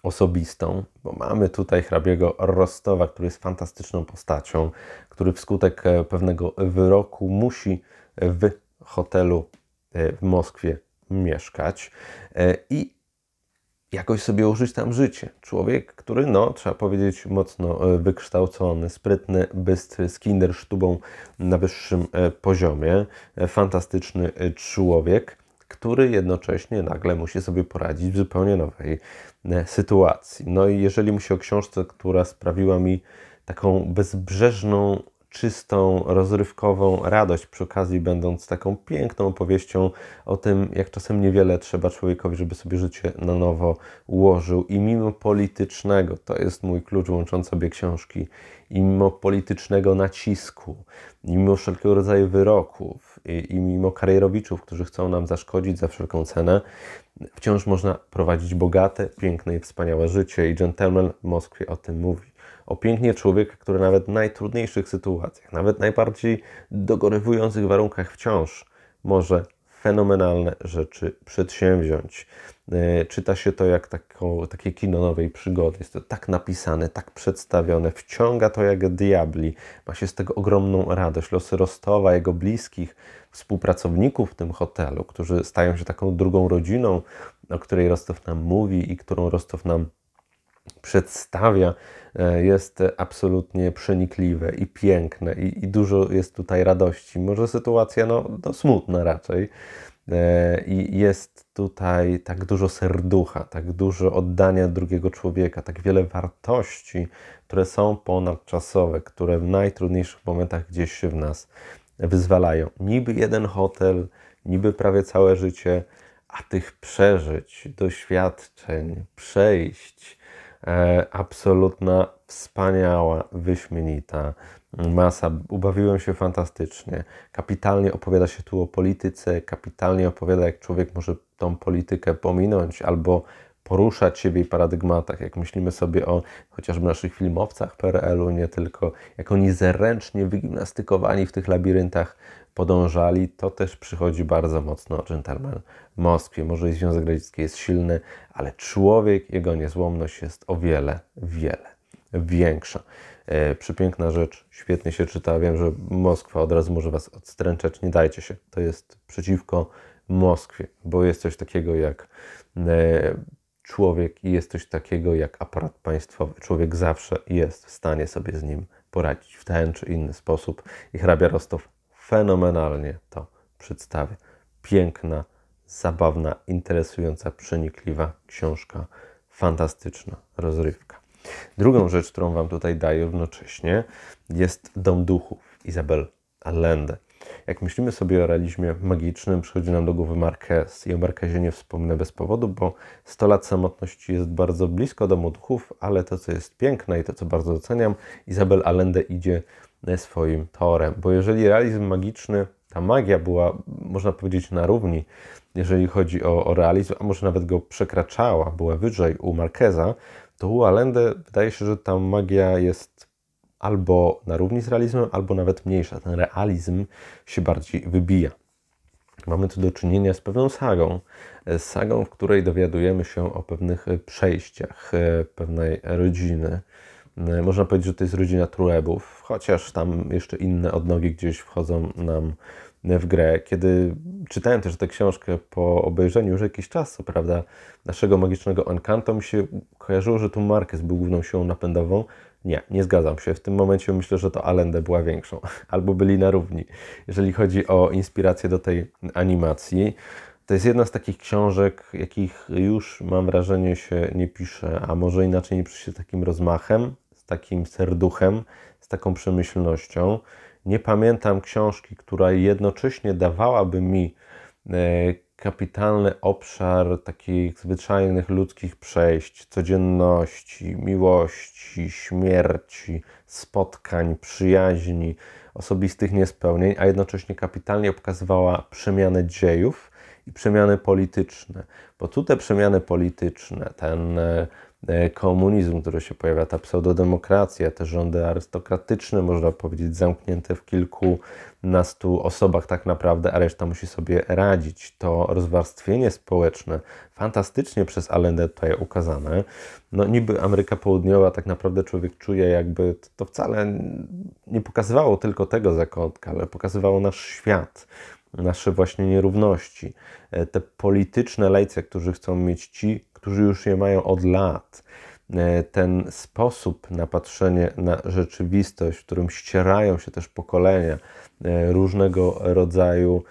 osobistą, bo mamy tutaj hrabiego Rostowa, który jest fantastyczną postacią, który wskutek e, pewnego wyroku musi w hotelu e, w Moskwie mieszkać e, i jakoś sobie użyć tam życie. Człowiek, który, no, trzeba powiedzieć, mocno wykształcony, sprytny, bystry, z kindersztubą na wyższym poziomie, fantastyczny człowiek, który jednocześnie nagle musi sobie poradzić w zupełnie nowej e, sytuacji. No i jeżeli myślę o książce, która sprawiła mi taką bezbrzeżną, czystą, rozrywkową radość przy okazji, będąc taką piękną opowieścią o tym, jak czasem niewiele trzeba człowiekowi, żeby sobie życie na nowo ułożył. I mimo politycznego, to jest mój klucz łączący obie książki, i mimo politycznego nacisku, i mimo wszelkiego rodzaju wyroków, i, i mimo karierowiczów, którzy chcą nam zaszkodzić za wszelką cenę, wciąż można prowadzić bogate, piękne i wspaniałe życie. I Gentleman w Moskwie o tym mówi. O pięknie człowieka, który nawet w najtrudniejszych sytuacjach, nawet najbardziej dogorywujących warunkach wciąż może fenomenalne rzeczy przedsięwziąć. E, czyta się to jak taką, takie kino nowej przygody. Jest to tak napisane, tak przedstawione, wciąga to jak diabli. Ma się z tego ogromną radość. Losy Rostowa, jego bliskich, współpracowników w tym hotelu, którzy stają się taką drugą rodziną, o której Rostow nam mówi i którą Rostow nam przedstawia, e, jest absolutnie przenikliwe i piękne i, i dużo jest tutaj radości. Może sytuacja no, no smutna raczej, E, I jest tutaj tak dużo serducha, tak dużo oddania drugiego człowieka, tak wiele wartości, które są ponadczasowe, które w najtrudniejszych momentach gdzieś się w nas wyzwalają. Niby jeden hotel, niby prawie całe życie, a tych przeżyć, doświadczeń, przejść, absolutna, wspaniała, wyśmienita masa. Ubawiłem się fantastycznie. Kapitalnie opowiada się tu o polityce, kapitalnie opowiada, jak człowiek może tą politykę pominąć albo poruszać się w jej paradygmatach. Jak myślimy sobie o chociażby naszych filmowcach PRL-u, nie tylko, jak oni zręcznie wygimnastykowani w tych labiryntach podążali, to też przychodzi bardzo mocno Gentleman w Moskwie. Może i Związek Radziecki jest silny, ale człowiek, jego niezłomność jest o wiele, wiele większa. E, przepiękna rzecz, świetnie się czyta. Wiem, że Moskwa od razu może Was odstręczać. Nie dajcie się. To jest przeciwko Moskwie, bo jest coś takiego jak e, człowiek i jest coś takiego jak aparat państwowy. Człowiek zawsze jest w stanie sobie z nim poradzić w ten czy inny sposób i hrabia Rostow fenomenalnie to przedstawia. Piękna, zabawna, interesująca, przenikliwa książka, fantastyczna rozrywka. Drugą rzecz, którą Wam tutaj daję równocześnie, jest Dom Duchów Izabel Allende. Jak myślimy sobie o realizmie magicznym, przychodzi nam do głowy Marquez. I o Marquezie nie wspomnę bez powodu, bo 100 lat samotności jest bardzo blisko domu duchów, ale to, co jest piękne i to, co bardzo doceniam, Izabel Allende idzie swoim torem. Bo jeżeli realizm magiczny, ta magia była, można powiedzieć, na równi, jeżeli chodzi o, o realizm, a może nawet go przekraczała, była wyżej u Marqueza, to u Allende wydaje się, że ta magia jest albo na równi z realizmem, albo nawet mniejsza. Ten realizm się bardziej wybija. Mamy tu do czynienia z pewną sagą, z sagą, w której dowiadujemy się o pewnych przejściach pewnej rodziny. Można powiedzieć, że to jest rodzina Truebów, chociaż tam jeszcze inne odnogi gdzieś wchodzą nam w grę. Kiedy czytałem też tę książkę po obejrzeniu już jakiś czas, prawda, naszego magicznego Encanto, mi się kojarzyło, że tu Marquez był główną siłą napędową. Nie, nie zgadzam się. W tym momencie myślę, że to Allende była większą, (laughs) albo byli na równi, jeżeli chodzi o inspirację do tej animacji. To jest jedna z takich książek, jakich już mam wrażenie się nie pisze, a może inaczej nie pisze się takim rozmachem, z takim serduchem, z taką przemyślnością. Nie pamiętam książki, która jednocześnie dawałaby mi e, kapitalny obszar takich zwyczajnych ludzkich przejść, codzienności, miłości, śmierci, spotkań, przyjaźni, osobistych niespełnień, a jednocześnie kapitalnie pokazywała przemianę dziejów i przemiany polityczne. Bo tu te przemiany polityczne, ten e, komunizm, który się pojawia, ta pseudodemokracja, te rządy arystokratyczne, można powiedzieć, zamknięte w kilkunastu osobach tak naprawdę, a reszta musi sobie radzić. To rozwarstwienie społeczne, fantastycznie przez Allende tutaj ukazane. No niby Ameryka Południowa, tak naprawdę człowiek czuje jakby, to wcale nie pokazywało tylko tego zakątka, ale pokazywało nasz świat, nasze właśnie nierówności, e, te polityczne lejce, którzy chcą mieć ci, którzy już je mają od lat. E, ten sposób na patrzenie na rzeczywistość, w którym ścierają się też pokolenia, e, różnego rodzaju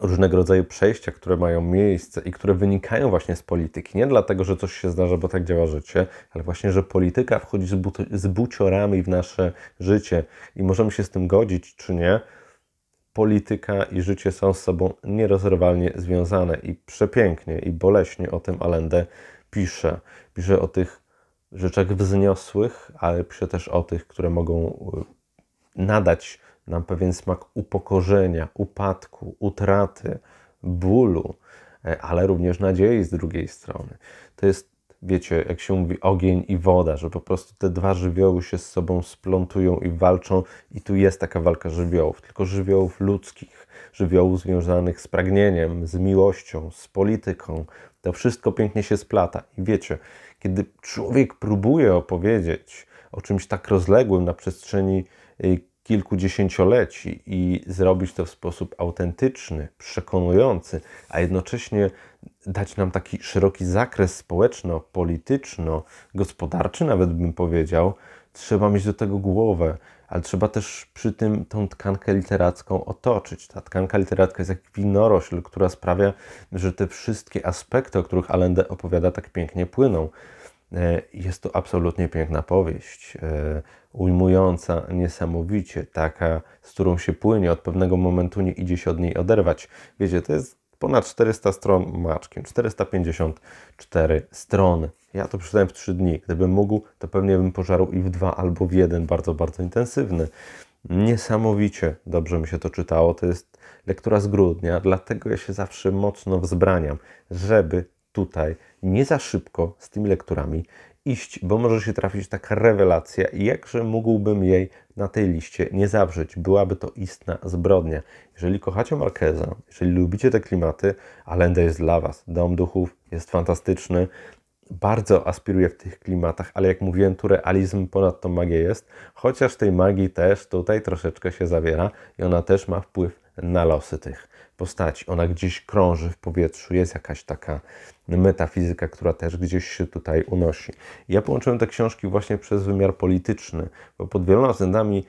różnego rodzaju przejścia, które mają miejsce i które wynikają właśnie z polityki. Nie dlatego, że coś się zdarza, bo tak działa życie, ale właśnie, że polityka wchodzi z, but z buciorami w nasze życie i możemy się z tym godzić, czy nie, polityka i życie są z sobą nierozerwalnie związane i przepięknie i boleśnie o tym Allende pisze. Pisze o tych rzeczach wzniosłych, ale pisze też o tych, które mogą y, nadać nam pewien smak upokorzenia, upadku, utraty, bólu, e, ale również nadziei z drugiej strony. To jest wiecie, jak się mówi, ogień i woda, że po prostu te dwa żywioły się z sobą splątują i walczą, i tu jest taka walka żywiołów, tylko żywiołów ludzkich, żywiołów związanych z pragnieniem, z miłością, z polityką. To wszystko pięknie się splata. I wiecie, kiedy człowiek próbuje opowiedzieć o czymś tak rozległym na przestrzeni y, kilkudziesięcioleci i zrobić to w sposób autentyczny, przekonujący, a jednocześnie dać nam taki szeroki zakres społeczno-polityczno-gospodarczy, nawet bym powiedział, trzeba mieć do tego głowę, ale trzeba też przy tym tą tkankę literacką otoczyć. Ta tkanka literacka jest jak winorośl, która sprawia, że te wszystkie aspekty, o których Allende opowiada, tak pięknie płyną. E, jest to absolutnie piękna powieść, e, ujmująca niesamowicie, taka, z którą się płynie, od pewnego momentu nie idzie się od niej oderwać. Wiecie, to jest ponad 400 stron maczkiem, 454 strony. Ja to przeczytałem w 3 dni. Gdybym mógł, to pewnie bym pożarł i w dwa albo w jeden, bardzo, bardzo intensywny. Niesamowicie dobrze mi się to czytało. To jest lektura z grudnia, dlatego ja się zawsze mocno wzbraniam, żeby tutaj nie za szybko z tymi lekturami iść, bo może się trafić taka rewelacja i jakże mógłbym jej na tej liście nie zawrzeć. Byłaby to istna zbrodnia. Jeżeli kochacie Marqueza, jeżeli lubicie te klimaty, Allende jest dla Was. Dom Duchów jest fantastyczny. Bardzo aspiruję w tych klimatach, ale jak mówiłem, tu realizm ponad tą magię jest, chociaż tej magii też tutaj troszeczkę się zawiera i ona też ma wpływ na losy tych postaci. Ona gdzieś krąży w powietrzu, jest jakaś taka metafizyka, która też gdzieś się tutaj unosi. Ja połączyłem te książki właśnie przez wymiar polityczny, bo pod wieloma względami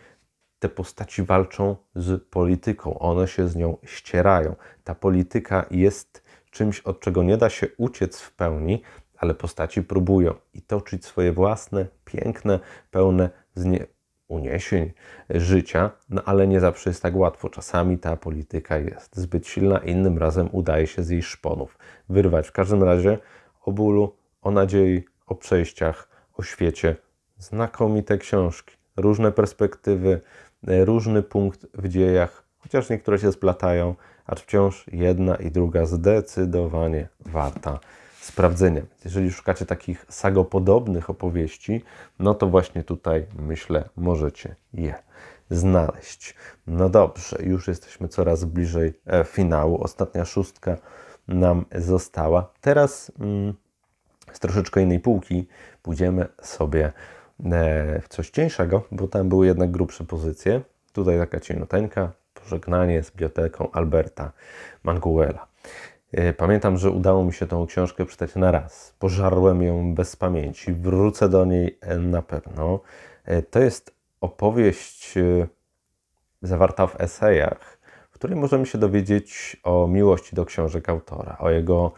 te postaci walczą z polityką, one się z nią ścierają. Ta polityka jest czymś, od czego nie da się uciec w pełni, ale postaci próbują i toczyć swoje własne, piękne, pełne uniesień życia, no ale nie zawsze jest tak łatwo. Czasami ta polityka jest zbyt silna, innym razem udaje się z jej szponów wyrwać. W każdym razie o bólu, o nadziei, o przejściach, o świecie. Znakomite książki, różne perspektywy, różny punkt w dziejach, chociaż niektóre się splatają, acz wciąż jedna i druga zdecydowanie warta sprawdzenia. Jeżeli szukacie takich sagopodobnych opowieści, no to właśnie tutaj myślę, możecie je znaleźć. No dobrze, już jesteśmy coraz bliżej e, finału. Ostatnia szóstka nam została. Teraz mm, z troszeczkę innej półki pójdziemy sobie e, w coś cieńszego, bo tam były jednak grubsze pozycje. Tutaj taka cieniuteńka, pożegnanie z biblioteką Alberta Manguela. E, pamiętam, że udało mi się tą książkę przeczytać na raz. Pożarłem ją bez pamięci. Wrócę do niej e, na pewno. E, to jest opowieść zawarta w esejach, w której możemy się dowiedzieć o miłości do książek autora, o jego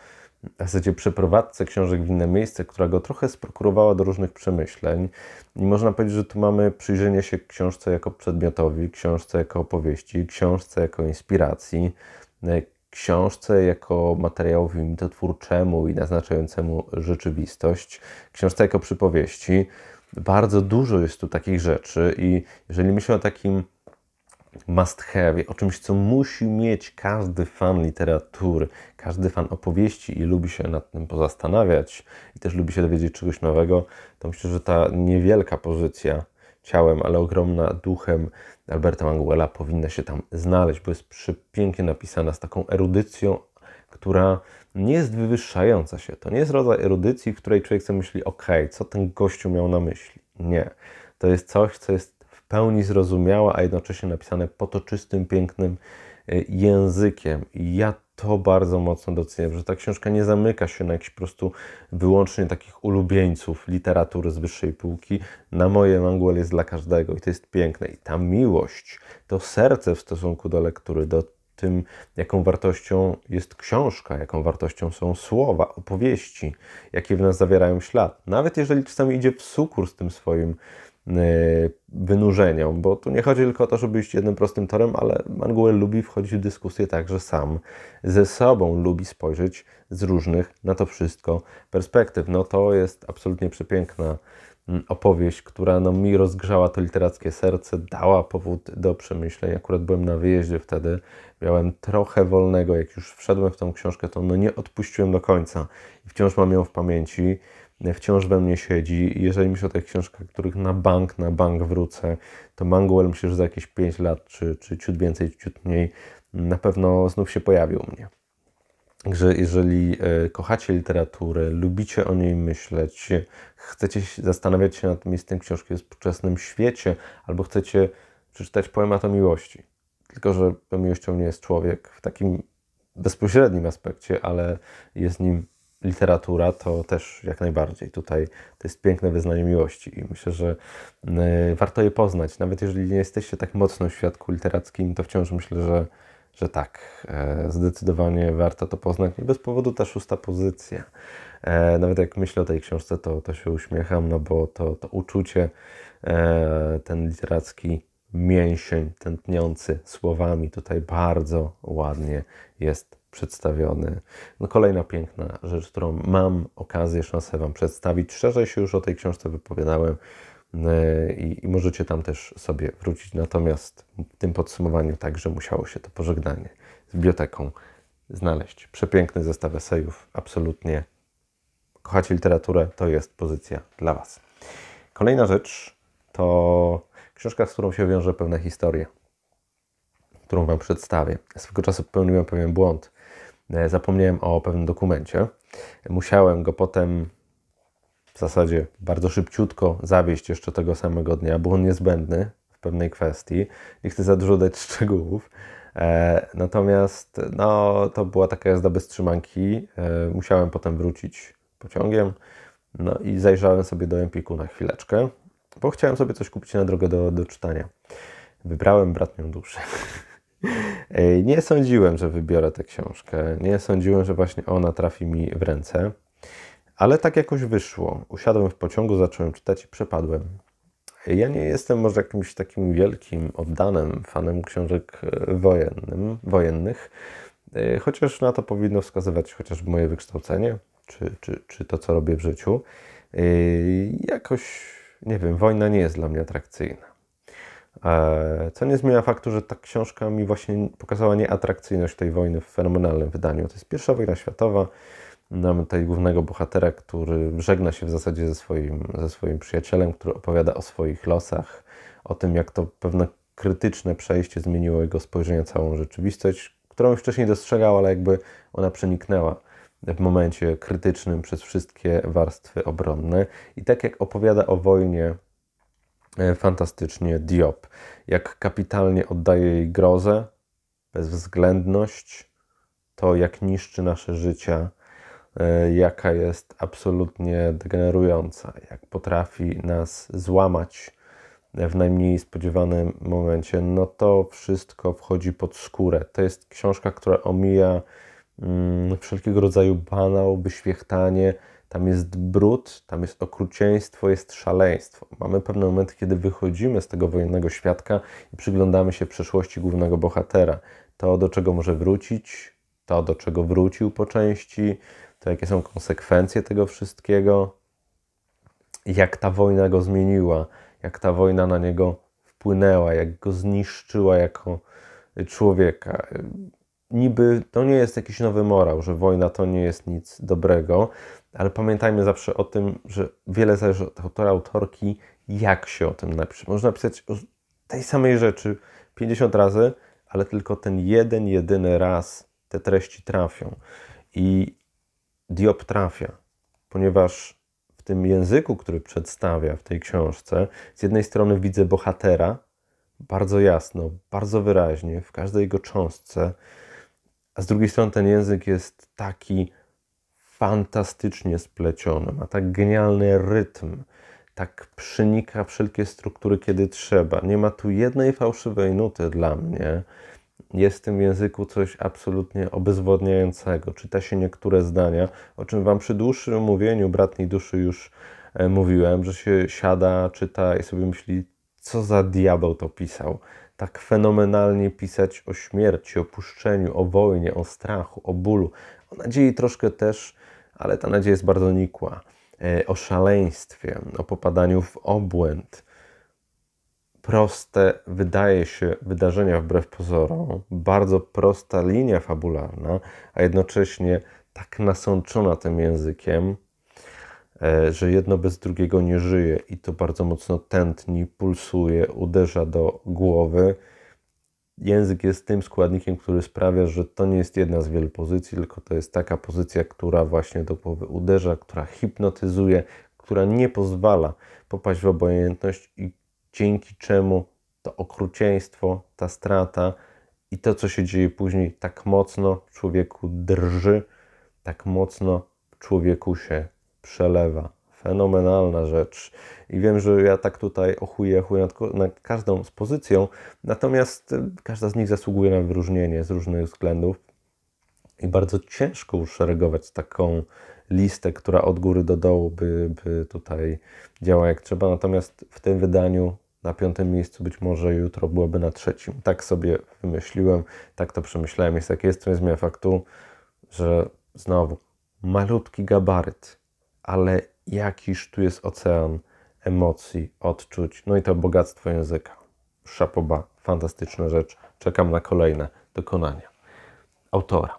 w zasadzie przeprowadzce książek w inne miejsce, która go trochę sprokurowała do różnych przemyśleń. I można powiedzieć, że tu mamy przyjrzenie się książce jako przedmiotowi, książce jako opowieści, książce jako inspiracji, książce jako materiałowi mitotwórczemu i naznaczającemu rzeczywistość, książce jako przypowieści. Bardzo dużo jest tu takich rzeczy i jeżeli myślę o takim must have, o czymś, co musi mieć każdy fan literatury, każdy fan opowieści i lubi się nad tym pozastanawiać i też lubi się dowiedzieć czegoś nowego, to myślę, że ta niewielka pozycja ciałem, ale ogromna duchem Alberta Manguela powinna się tam znaleźć, bo jest przepięknie napisana z taką erudycją, która nie jest wywyższająca się. To nie jest rodzaj erudycji, w której człowiek sobie myśli, ok, co ten gościu miał na myśli. Nie. To jest coś, co jest w pełni zrozumiałe, a jednocześnie napisane potoczystym, pięknym y, językiem. I ja to bardzo mocno doceniam, że ta książka nie zamyka się na jakichś po prostu wyłącznie takich ulubieńców literatury z wyższej półki. Na moje Manguel jest dla każdego i to jest piękne. I ta miłość, to serce w stosunku do lektury, do tym, jaką wartością jest książka, jaką wartością są słowa, opowieści, jakie w nas zawierają ślad. Nawet jeżeli czasami idzie w sukurs tym swoim wynurzeniom, bo tu nie chodzi tylko o to, żeby iść jednym prostym torem, ale Manguel lubi wchodzić w dyskusję także sam, ze sobą lubi spojrzeć z różnych na to wszystko perspektyw. No to jest absolutnie przepiękna mm, opowieść, która no, mi rozgrzała to literackie serce, dała powód do przemyśleń. Akurat byłem na wyjeździe wtedy, miałem trochę wolnego, jak już wszedłem w tą książkę, to no nie odpuściłem do końca i wciąż mam ją w pamięci wciąż we mnie siedzi. Jeżeli myślę o tych książkach, których na bank, na bank wrócę, to Manguel myślę, że za jakieś 5 lat, czy, czy ciut więcej, ciut mniej, na pewno znów się pojawi u mnie. Także jeżeli e, kochacie literaturę, lubicie o niej myśleć, chcecie zastanawiać się nad miejscem książki w współczesnym świecie, albo chcecie przeczytać poemat o miłości, tylko że miłością nie jest człowiek w takim bezpośrednim aspekcie, ale jest nim literatura, to też jak najbardziej. Tutaj to jest piękne wyznanie miłości i myślę, że y, warto je poznać. Nawet jeżeli nie jesteście tak mocno w świadku literackim, to wciąż myślę, że, że tak, e, zdecydowanie warto to poznać. I bez powodu ta szósta pozycja. E, nawet jak myślę o tej książce, to, to się uśmiecham, no bo to, to uczucie, e, ten literacki mięsień tętniący słowami tutaj bardzo ładnie jest przedstawiony. No kolejna piękna rzecz, którą mam okazję, szansę Wam przedstawić. Szerzej się już o tej książce wypowiadałem e, i, i możecie tam też sobie wrócić. Natomiast w tym podsumowaniu także musiało się to pożegnanie z biblioteką znaleźć. Przepiękny zestaw esejów, absolutnie. Kochacie literaturę, to jest pozycja dla Was. Kolejna rzecz to książka, z którą się wiąże pewna historia, którą Wam przedstawię. Swego czasu popełniłem pewien błąd zapomniałem o pewnym dokumencie. Musiałem go potem w zasadzie bardzo szybciutko zawieść jeszcze tego samego dnia. Był on niezbędny w pewnej kwestii. Nie chcę za dużo dać (laughs) szczegółów. E, natomiast no, to była taka jazda bez trzymanki. E, musiałem potem wrócić pociągiem. No i zajrzałem sobie do Empiku na chwileczkę, bo chciałem sobie coś kupić na drogę do, do czytania. Wybrałem Bratnią Duszę. (laughs) Nie sądziłem, że wybiorę tę książkę. Nie sądziłem, że właśnie ona trafi mi w ręce. Ale tak jakoś wyszło. Usiadłem w pociągu, zacząłem czytać i przepadłem. Ja nie jestem może jakimś takim wielkim, oddanym fanem książek e, wojennym, wojennych, e, chociaż na to powinno wskazywać chociażby moje wykształcenie, czy, czy, czy to, co robię w życiu. E, jakoś, nie wiem, wojna nie jest dla mnie atrakcyjna. Co nie zmienia faktu, że ta książka mi właśnie pokazała nieatrakcyjność tej wojny w fenomenalnym wydaniu. To jest pierwsza wojna światowa. Mamy tutaj głównego bohatera, który żegna się w zasadzie ze swoim, ze swoim przyjacielem, który opowiada o swoich losach, o tym, jak to pewne krytyczne przejście zmieniło jego spojrzenie na całą rzeczywistość, którą wcześniej dostrzegał, ale jakby ona przeniknęła w momencie krytycznym przez wszystkie warstwy obronne. I tak jak opowiada o wojnie e, fantastycznie Diop, jak kapitalnie oddaje jej grozę, bezwzględność, to jak niszczy nasze życia, E, jaka jest absolutnie degenerująca, jak potrafi nas złamać w najmniej spodziewanym momencie, no to wszystko wchodzi pod skórę. To jest książka, która omija mm, wszelkiego rodzaju banał, wyświechtanie. Tam jest brud, tam jest okrucieństwo, jest szaleństwo. Mamy pewne momenty, kiedy wychodzimy z tego wojennego świadka i przyglądamy się przeszłości głównego bohatera. To, do czego może wrócić, to, do czego wrócił po części, to jakie są konsekwencje tego wszystkiego, jak ta wojna go zmieniła, jak ta wojna na niego wpłynęła, jak go zniszczyła jako człowieka. Niby to nie jest jakiś nowy morał, że wojna to nie jest nic dobrego, ale pamiętajmy zawsze o tym, że wiele zależy od autora, autorki, jak się o tym napisze. Można napisać o tej samej rzeczy 50 razy, ale tylko ten jeden, jedyny raz te treści trafią. I Diop trafia, ponieważ w tym języku, który przedstawia w tej książce, z jednej strony widzę bohatera bardzo jasno, bardzo wyraźnie, w każdej jego cząstce, a z drugiej strony ten język jest taki fantastycznie spleciony, ma tak genialny rytm, tak przenika wszelkie struktury, kiedy trzeba. Nie ma tu jednej fałszywej nuty dla mnie jest w tym języku coś absolutnie obezwładniającego. Czyta się niektóre zdania, o czym Wam przy dłuższym mówieniu bratniej duszy już e, mówiłem, że się siada, czyta i sobie myśli, co za diabeł to pisał. Tak fenomenalnie pisać o śmierci, o puszczeniu, o wojnie, o strachu, o bólu, o nadziei troszkę też, ale ta nadzieja jest bardzo nikła. E, o szaleństwie, o popadaniu w obłęd, proste, wydaje się, wydarzenia wbrew pozorom, bardzo prosta linia fabularna, a jednocześnie tak nasączona tym językiem, e, że jedno bez drugiego nie żyje i to bardzo mocno tętni, pulsuje, uderza do głowy. Język jest tym składnikiem, który sprawia, że to nie jest jedna z wielu pozycji, tylko to jest taka pozycja, która właśnie do głowy uderza, która hipnotyzuje, która nie pozwala popaść w obojętność i dzięki czemu to okrucieństwo, ta strata i to, co się dzieje później, tak mocno w człowieku drży, tak mocno w człowieku się przelewa. Fenomenalna rzecz. I wiem, że ja tak tutaj ochuję, ochuję nad, nad każdą z pozycją, natomiast y, każda z nich zasługuje na wyróżnienie z różnych względów. I bardzo ciężko uszeregować taką listę, która od góry do dołu by, by tutaj działała jak trzeba. Natomiast w tym wydaniu na piątym miejscu, być może jutro byłoby na trzecim. Tak sobie wymyśliłem, tak to przemyślałem. Jest jak jest, nie zmienia faktu, że znowu malutki gabaryt, ale jakiż tu jest ocean emocji, odczuć, no i to bogactwo języka. Szapoba, fantastyczna rzecz. Czekam na kolejne dokonania autora.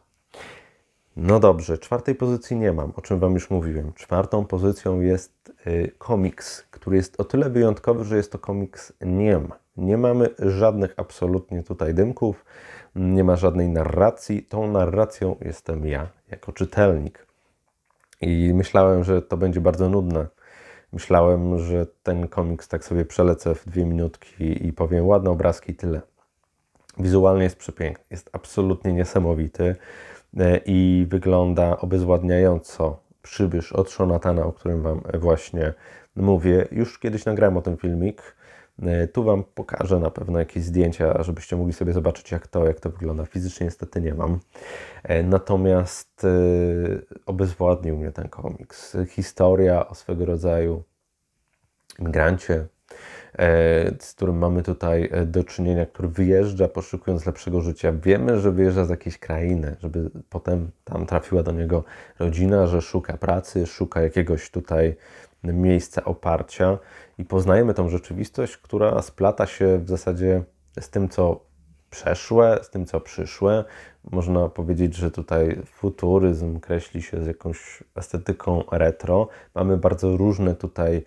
No dobrze, czwartej pozycji nie mam, o czym Wam już mówiłem. Czwartą pozycją jest y, komiks, który jest o tyle wyjątkowy, że jest to komiks niem. Nie mamy żadnych absolutnie tutaj dymków, nie ma żadnej narracji. Tą narracją jestem ja, jako czytelnik. I myślałem, że to będzie bardzo nudne. Myślałem, że ten komiks tak sobie przelecę w dwie minutki i powiem ładne obrazki i tyle. Wizualnie jest przepiękny, jest absolutnie niesamowity. E, i wygląda obezwładniająco przybysz od Shonatana, o którym Wam właśnie mówię. Już kiedyś nagrałem o tym filmik. E, tu Wam pokażę na pewno jakieś zdjęcia, żebyście mogli sobie zobaczyć, jak to, jak to wygląda. Fizycznie niestety nie mam. E, natomiast obezwładnił mnie ten komiks. Historia o swego rodzaju migrancie, z którym mamy tutaj do czynienia, który wyjeżdża poszukując lepszego życia. Wiemy, że wyjeżdża z jakiejś krainy, żeby potem tam trafiła do niego rodzina, że szuka pracy, szuka jakiegoś tutaj miejsca oparcia i poznajemy tą rzeczywistość, która splata się w zasadzie z tym, co przeszłe, z tym, co przyszłe. Można powiedzieć, że tutaj futuryzm kreśli się z jakąś estetyką retro. Mamy bardzo różne tutaj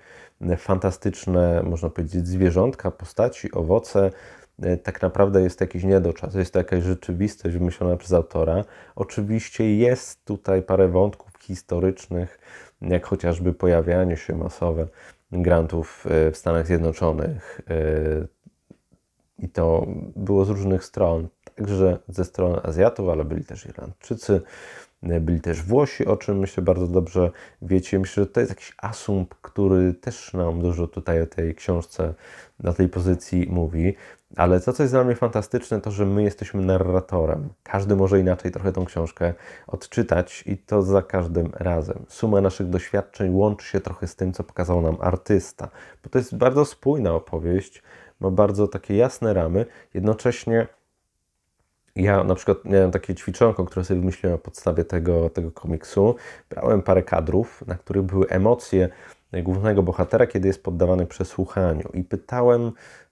fantastyczne, można powiedzieć, zwierzątka, postaci, owoce. Tak naprawdę jest jakiś niedoczas, jest to jakaś rzeczywistość wymyślona przez autora. Oczywiście jest tutaj parę wątków historycznych, jak chociażby pojawianie się masowe grantów e, w Stanach Zjednoczonych. E, I to było z różnych stron, także ze strony Azjatów, ale byli też Irlandczycy, byli też Włosi, o czym myślę bardzo dobrze wiecie. Myślę, że to jest jakiś asumpt, który też nam dużo tutaj o tej książce, na tej pozycji mówi. Ale to, co jest dla mnie fantastyczne, to, że my jesteśmy narratorem. Każdy może inaczej trochę tą książkę odczytać i to za każdym razem. Suma naszych doświadczeń łączy się trochę z tym, co pokazał nam artysta, bo to jest bardzo spójna opowieść, ma bardzo takie jasne ramy, jednocześnie ja na przykład miałem takie ćwiczonko, które sobie wymyśliłem na podstawie tego, tego komiksu. Brałem parę kadrów, na których były emocje głównego bohatera, kiedy jest poddawany przesłuchaniu. I pytałem,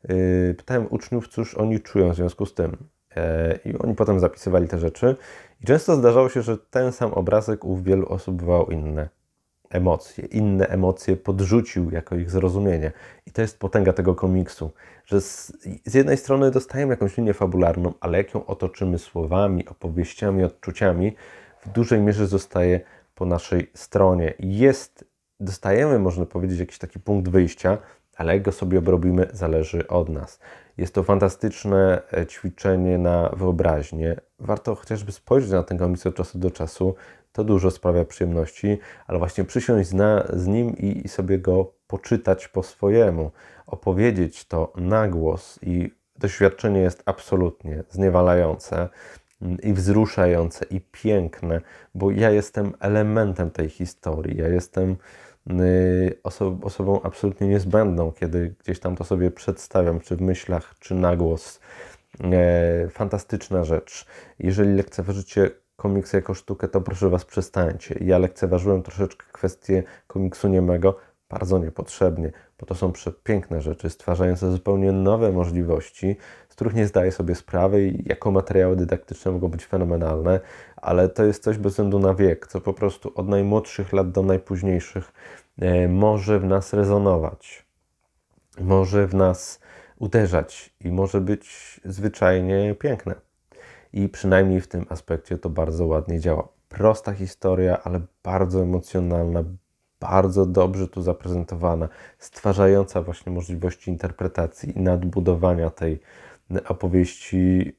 yy, pytałem uczniów, cóż oni czują w związku z tym. E, I oni potem zapisywali te rzeczy. I często zdarzało się, że ten sam obrazek u wielu osób wywołał inne emocje. Inne emocje podrzucił jako ich zrozumienie. I to jest potęga tego komiksu, że z, z jednej strony dostajemy jakąś linię fabularną, ale jak ją otoczymy słowami, opowieściami, odczuciami, w dużej mierze zostaje po naszej stronie. Jest dostajemy, można powiedzieć, jakiś taki punkt wyjścia, ale jak go sobie obrobimy, zależy od nas. Jest to fantastyczne e, ćwiczenie na wyobraźnię. Warto chociażby spojrzeć na ten komiks od czasu do czasu. To dużo sprawia przyjemności, ale właśnie przysiąść z nim i, i sobie go poczytać po swojemu, opowiedzieć to na głos i doświadczenie jest absolutnie zniewalające i wzruszające i piękne, bo ja jestem elementem tej historii. Ja jestem y, oso osobą absolutnie niezbędną, kiedy gdzieś tam to sobie przedstawiam, czy w myślach, czy na głos. E, fantastyczna rzecz. Jeżeli lekceważycie komiksy jako sztukę, to proszę Was przestańcie. Ja lekceważyłem troszeczkę kwestię komiksu niemego, bardzo niepotrzebnie, bo to są przepiękne rzeczy, stwarzające zupełnie nowe możliwości, z których nie zdaję sobie sprawy i jako materiały dydaktyczne mogą być fenomenalne, ale to jest coś bez względu na wiek, co po prostu od najmłodszych lat do najpóźniejszych e, może w nas rezonować, może w nas uderzać i może być zwyczajnie piękne. I przynajmniej w tym aspekcie to bardzo ładnie działa. Prosta historia, ale bardzo emocjonalna, bardzo dobrze tu zaprezentowana, stwarzająca właśnie możliwości interpretacji i nadbudowania tej opowieści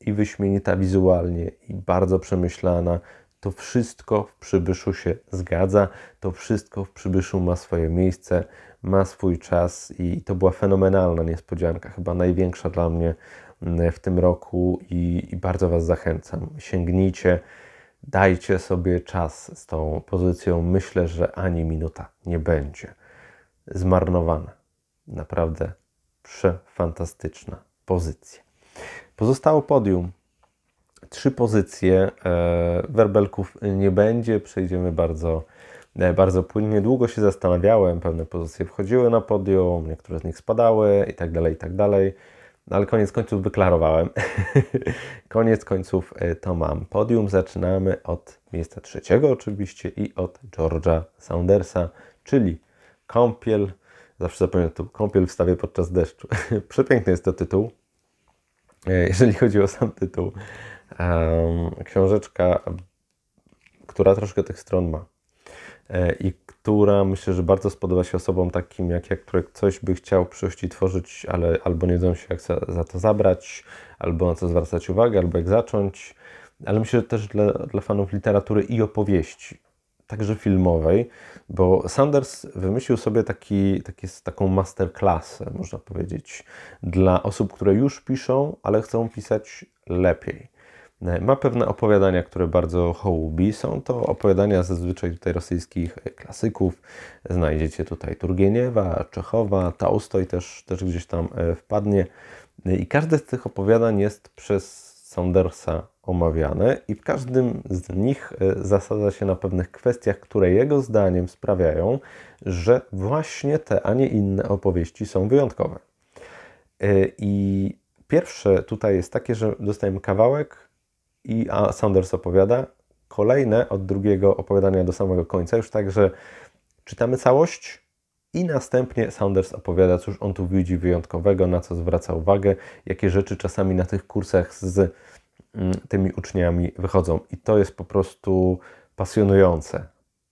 i wyśmienita wizualnie, i bardzo przemyślana. To wszystko w przybyszu się zgadza, to wszystko w przybyszu ma swoje miejsce, ma swój czas i to była fenomenalna niespodzianka, chyba największa dla mnie w tym roku i, i bardzo Was zachęcam. Sięgnijcie, dajcie sobie czas z tą pozycją. Myślę, że ani minuta nie będzie zmarnowana. Naprawdę przefantastyczna pozycja. Pozostało podium. Trzy pozycje. E, werbelków nie będzie. Przejdziemy bardzo, e, bardzo płynnie. Długo się zastanawiałem. Pewne pozycje wchodziły na podium, niektóre z nich spadały i tak dalej, i tak dalej. No, ale koniec końców wyklarowałem. (laughs) koniec końców e, to mam. Podium zaczynamy od miejsca trzeciego oczywiście i od George'a Saundersa, czyli Kąpiel. Zawsze zapominam tu Kąpiel w stawie podczas deszczu. (laughs) Przepiękny jest to tytuł. E, jeżeli chodzi o sam tytuł. książeczka, która troszkę tych stron ma e, i która myślę, że bardzo spodoba się osobom takim jak ja, które coś by chciał w przyszłości tworzyć, ale albo nie wiedzą się jak za, to zabrać, albo na co zwracać uwagę, albo jak zacząć. Ale myślę, że też dla, dla fanów literatury i opowieści także filmowej, bo Sanders wymyślił sobie taki, taki, taką masterclassę, można powiedzieć, dla osób, które już piszą, ale chcą pisać lepiej. Ma pewne opowiadania, które bardzo hołubi. Są to opowiadania zazwyczaj tutaj rosyjskich klasyków. Znajdziecie tutaj Turgieniewa, Czechowa, Tolstoj też, też gdzieś tam wpadnie. I każde z tych opowiadań jest przez Saundersa omawiane i w każdym z nich e, zasadza się na pewnych kwestiach, które jego zdaniem sprawiają, że właśnie te, a nie inne opowieści są wyjątkowe. E, I pierwsze tutaj jest takie, że dostajemy kawałek i Saunders opowiada, kolejne od drugiego opowiadania do samego końca, już tak, że czytamy całość i następnie Saunders opowiada, cóż on tu widzi wyjątkowego, na co zwraca uwagę, jakie rzeczy czasami na tych kursach z mm, tymi uczniami wychodzą. I to jest po prostu pasjonujące.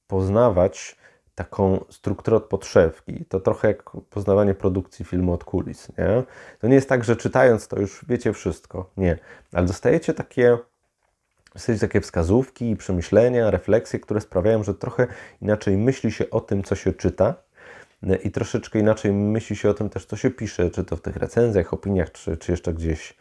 Poznawać taką strukturę od podszewki. To trochę jak poznawanie produkcji filmu od kulis. Nie? To nie jest tak, że czytając to już wiecie wszystko. Nie. Ale dostajecie takie, dostajecie takie wskazówki, przemyślenia, refleksje, które sprawiają, że trochę inaczej myśli się o tym, co się czyta, i troszeczkę inaczej myśli się o tym też, co się pisze, czy to w tych recenzjach, opiniach, czy, czy jeszcze gdzieś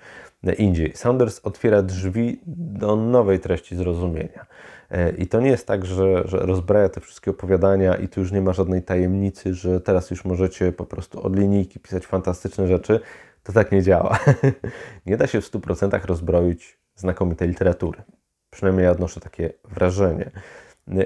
indziej. Saunders otwiera drzwi do nowej treści zrozumienia. E, I to nie jest tak, że, że rozbraja te wszystkie opowiadania i tu już nie ma żadnej tajemnicy, że teraz już możecie po prostu od linijki pisać fantastyczne rzeczy. To tak nie działa. (laughs) nie da się w 100% rozbroić znakomitej literatury. Przynajmniej ja odnoszę takie wrażenie.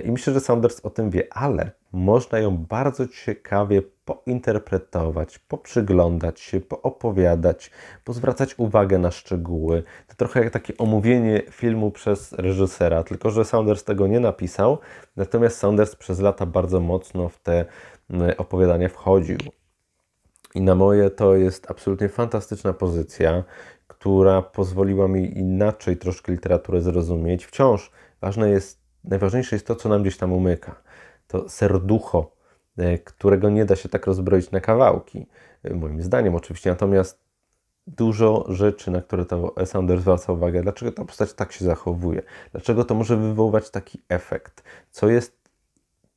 I myślę, że Saunders o tym wie, ale można ją bardzo ciekawie pointerpretować, poprzyglądać się, poopowiadać, pozwracać uwagę na szczegóły. To trochę jak takie omówienie filmu przez reżysera, tylko że Saunders tego nie napisał, natomiast Saunders przez lata bardzo mocno w te opowiadanie wchodził. I na moje to jest absolutnie fantastyczna pozycja, która pozwoliła mi inaczej troszkę literaturę zrozumieć. Wciąż ważne jest najważniejsze jest to, co nam gdzieś tam umyka. To serducho, e, którego nie da się tak rozbroić na kawałki, e, moim zdaniem oczywiście. Natomiast dużo rzeczy, na które to Saunders zwraca uwagę, dlaczego ta postać tak się zachowuje, dlaczego to może wywoływać taki efekt, co jest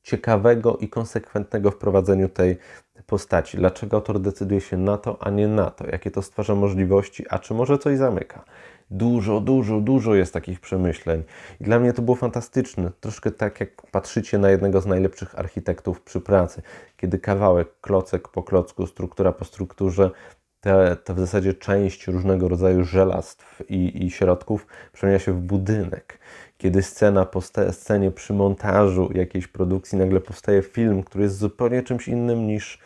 ciekawego i konsekwentnego w prowadzeniu tej postaci, dlaczego autor decyduje się na to, a nie na to, jakie to stwarza możliwości, a czy może coś zamyka. Dużo, dużo, dużo jest takich przemyśleń. I dla mnie to było fantastyczne. Troszkę tak, jak patrzycie na jednego z najlepszych architektów przy pracy, kiedy kawałek, klocek po klocku, struktura po strukturze, te, te w zasadzie część różnego rodzaju żelastw i, i środków przemienia się w budynek kiedy scena po scenie przy montażu jakiejś produkcji nagle powstaje film, który jest zupełnie czymś innym niż,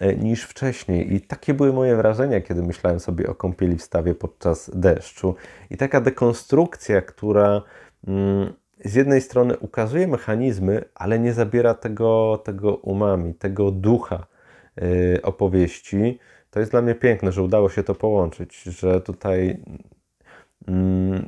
e, niż wcześniej. I takie były moje wrażenia, kiedy myślałem sobie o kąpieli w stawie podczas deszczu. I taka dekonstrukcja, która mm, z jednej strony ukazuje mechanizmy, ale nie zabiera tego, tego umami, tego ducha yy, opowieści. To jest dla mnie piękne, że udało się to połączyć, że tutaj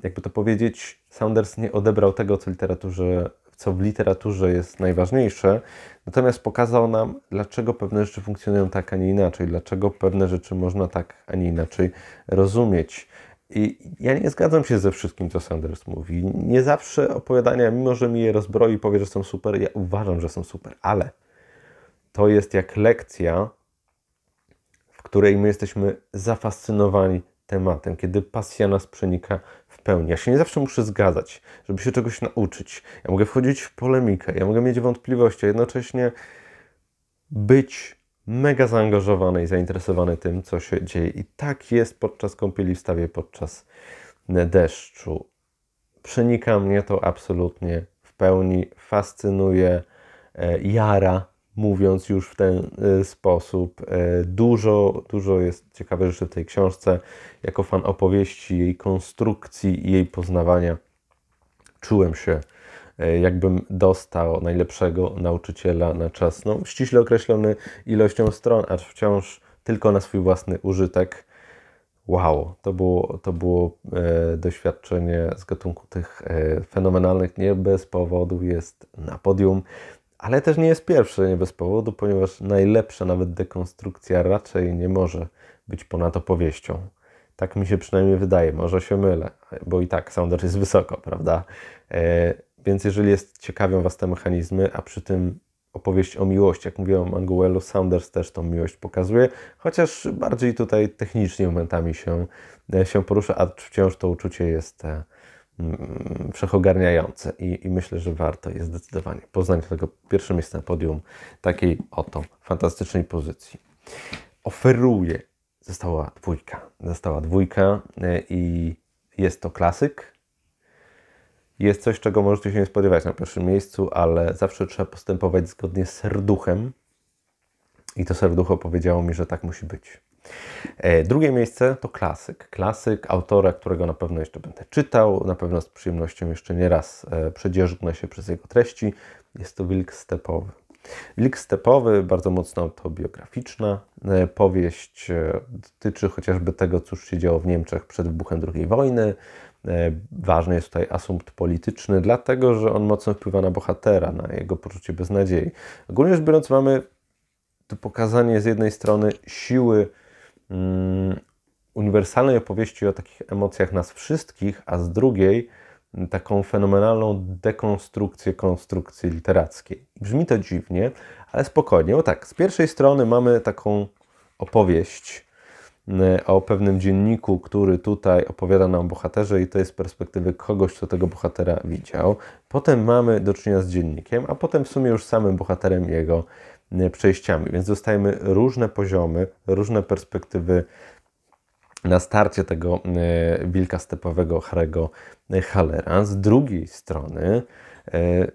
jakby to powiedzieć, Saunders nie odebrał tego, co, literaturze, co w literaturze jest najważniejsze, natomiast pokazał nam, dlaczego pewne rzeczy funkcjonują tak, a nie inaczej, dlaczego pewne rzeczy można tak, a nie inaczej rozumieć. I ja nie zgadzam się ze wszystkim, co Sanders mówi. Nie zawsze opowiadania, mimo że mi je rozbroi, powie, że są super, ja uważam, że są super, ale to jest jak lekcja, w której my jesteśmy zafascynowani tematem, kiedy pasja nas przenika w pełni. Ja się nie zawsze muszę zgadzać, żeby się czegoś nauczyć. Ja mogę wchodzić w polemikę, ja mogę mieć wątpliwości, a jednocześnie być mega zaangażowany i zainteresowany tym, co się dzieje. I tak jest podczas kąpieli w stawie, podczas deszczu. Przenika mnie to absolutnie w pełni, fascynuje, e, jara mówiąc już w ten y, sposób. E, dużo, dużo jest ciekawych rzeczy w tej książce. Jako fan opowieści, jej konstrukcji i jej poznawania czułem się, e, jakbym dostał najlepszego nauczyciela na czas, no, ściśle określony ilością stron, acz wciąż tylko na swój własny użytek. Wow, to było, to było e, doświadczenie z gatunku tych e, fenomenalnych, nie bez powodu jest na podium ale też nie jest pierwsze, nie bez powodu, ponieważ najlepsza nawet dekonstrukcja raczej nie może być ponad opowieścią. Tak mi się przynajmniej wydaje, może się mylę, bo i tak Sounder jest wysoko, prawda? E, więc jeżeli jest, ciekawią Was te mechanizmy, a przy tym opowieść o miłości, jak mówiłem o Manguelu, Saunders też tą miłość pokazuje, chociaż bardziej tutaj technicznie momentami się, e, się porusza, a wciąż to uczucie jest, e, wszechogarniające i, i myślę, że warto jest zdecydowanie poznać tego pierwsze miejsce na podium takiej oto fantastycznej pozycji. Oferuje, została dwójka, została dwójka y, i jest to klasyk, jest coś, czego możecie się nie spodziewać na pierwszym miejscu, ale zawsze trzeba postępować zgodnie z serduchem. I to serducho powiedziało mi, że tak musi być. E, drugie miejsce to klasyk. Klasyk autora, którego na pewno jeszcze będę czytał, na pewno z przyjemnością jeszcze nie raz e, przedzierzgnę się przez jego treści. Jest to Wilk Stepowy. Wilk Stepowy, bardzo mocno autobiograficzna e, powieść, dotyczy chociażby tego, cóż się działo w Niemczech przed wybuchem II wojny, ważny jest tutaj asumpt polityczny, dlatego że on mocno wpływa na bohatera, na jego poczucie beznadziei. Ogólnie rzecz biorąc, mamy tu pokazanie z jednej strony siły uniwersalnej opowieści o takich emocjach nas wszystkich, a z drugiej taką fenomenalną dekonstrukcję konstrukcji literackiej. Brzmi to dziwnie, ale spokojnie. O tak, z pierwszej strony mamy taką opowieść E, o pewnym dzienniku, który tutaj opowiada nam o bohaterze i to jest z perspektywy kogoś, kto tego bohatera widział. Potem mamy do czynienia z dziennikiem, a potem w sumie już samym bohaterem jego przejściami. Więc dostajemy różne poziomy, różne perspektywy na starcie tego e, wilka stepowego Harego Hallera. Z drugiej strony,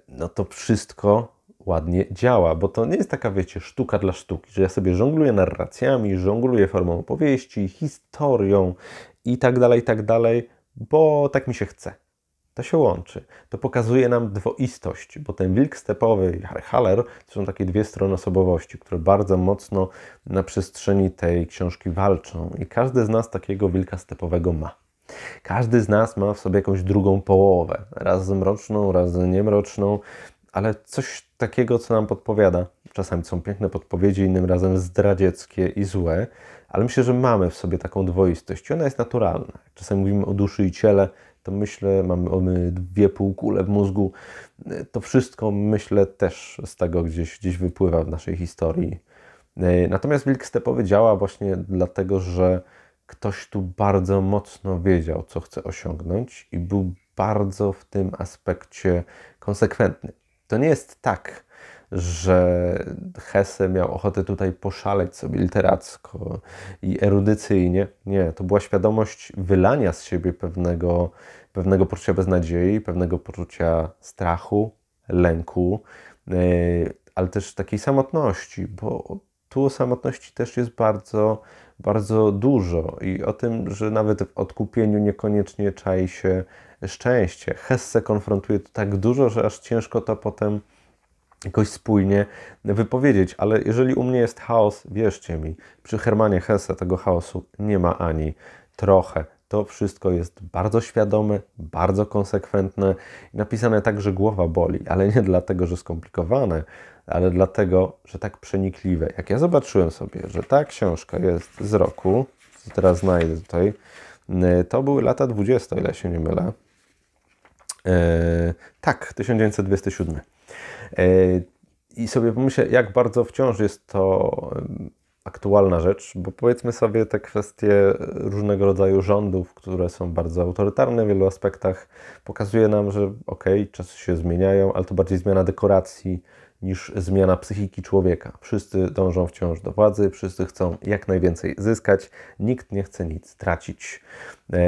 no to wszystko ładnie działa, bo to nie jest taka, wiecie, sztuka dla sztuki, że ja sobie żongluję narracjami, żongluję formą opowieści, historią i tak dalej, i tak dalej, bo tak mi się chce. To się łączy. To pokazuje nam dwoistość, bo ten wilk stepowy i Haller to są takie dwie strony osobowości, które bardzo mocno na przestrzeni tej książki walczą i każdy z nas takiego wilka stepowego ma. Każdy z nas ma w sobie jakąś drugą połowę, raz mroczną, raz niemroczną, ale coś takiego, co nam podpowiada. Czasami są piękne podpowiedzi, innym razem zdradzieckie i złe, ale myślę, że mamy w sobie taką dwoistość i ona jest naturalna. Czasami mówimy o duszy i ciele, to myślę, mamy dwie półkule w mózgu. To wszystko, myślę, też z tego gdzieś, gdzieś wypływa w naszej historii. Natomiast Wilk Stepowy działa właśnie dlatego, że ktoś tu bardzo mocno wiedział, co chce osiągnąć i był bardzo w tym aspekcie konsekwentny. To nie jest tak, że Hesse miał ochotę tutaj poszaleć sobie literacko i erudycyjnie. Nie, to była świadomość wylania z siebie pewnego, pewnego poczucia beznadziei, pewnego poczucia strachu, lęku, e, ale też takiej samotności, bo tu o samotności też jest bardzo, bardzo dużo i o tym, że nawet w odkupieniu niekoniecznie czai się szczęście. Hesse konfrontuje to tak dużo, że aż ciężko to potem jakoś spójnie wypowiedzieć, ale jeżeli u mnie jest chaos, wierzcie mi, przy Hermanie Hesse tego chaosu nie ma ani trochę. To wszystko jest bardzo świadome, bardzo konsekwentne i napisane tak, że głowa boli, ale nie dlatego, że skomplikowane, ale dlatego, że tak przenikliwe. Jak ja zobaczyłem sobie, że ta książka jest z roku, teraz znajdę tutaj, to były lata 20, ile się nie mylę. E, tak, 1927. E, I sobie pomyślę, jak bardzo wciąż jest to aktualna rzecz, bo powiedzmy sobie te kwestie różnego rodzaju rządów, które są bardzo autorytarne w wielu aspektach, pokazuje nam, że okej, okay, czasy się zmieniają, ale to bardziej zmiana dekoracji niż zmiana psychiki człowieka. Wszyscy dążą wciąż do władzy, wszyscy chcą jak najwięcej zyskać, nikt nie chce nic tracić. E,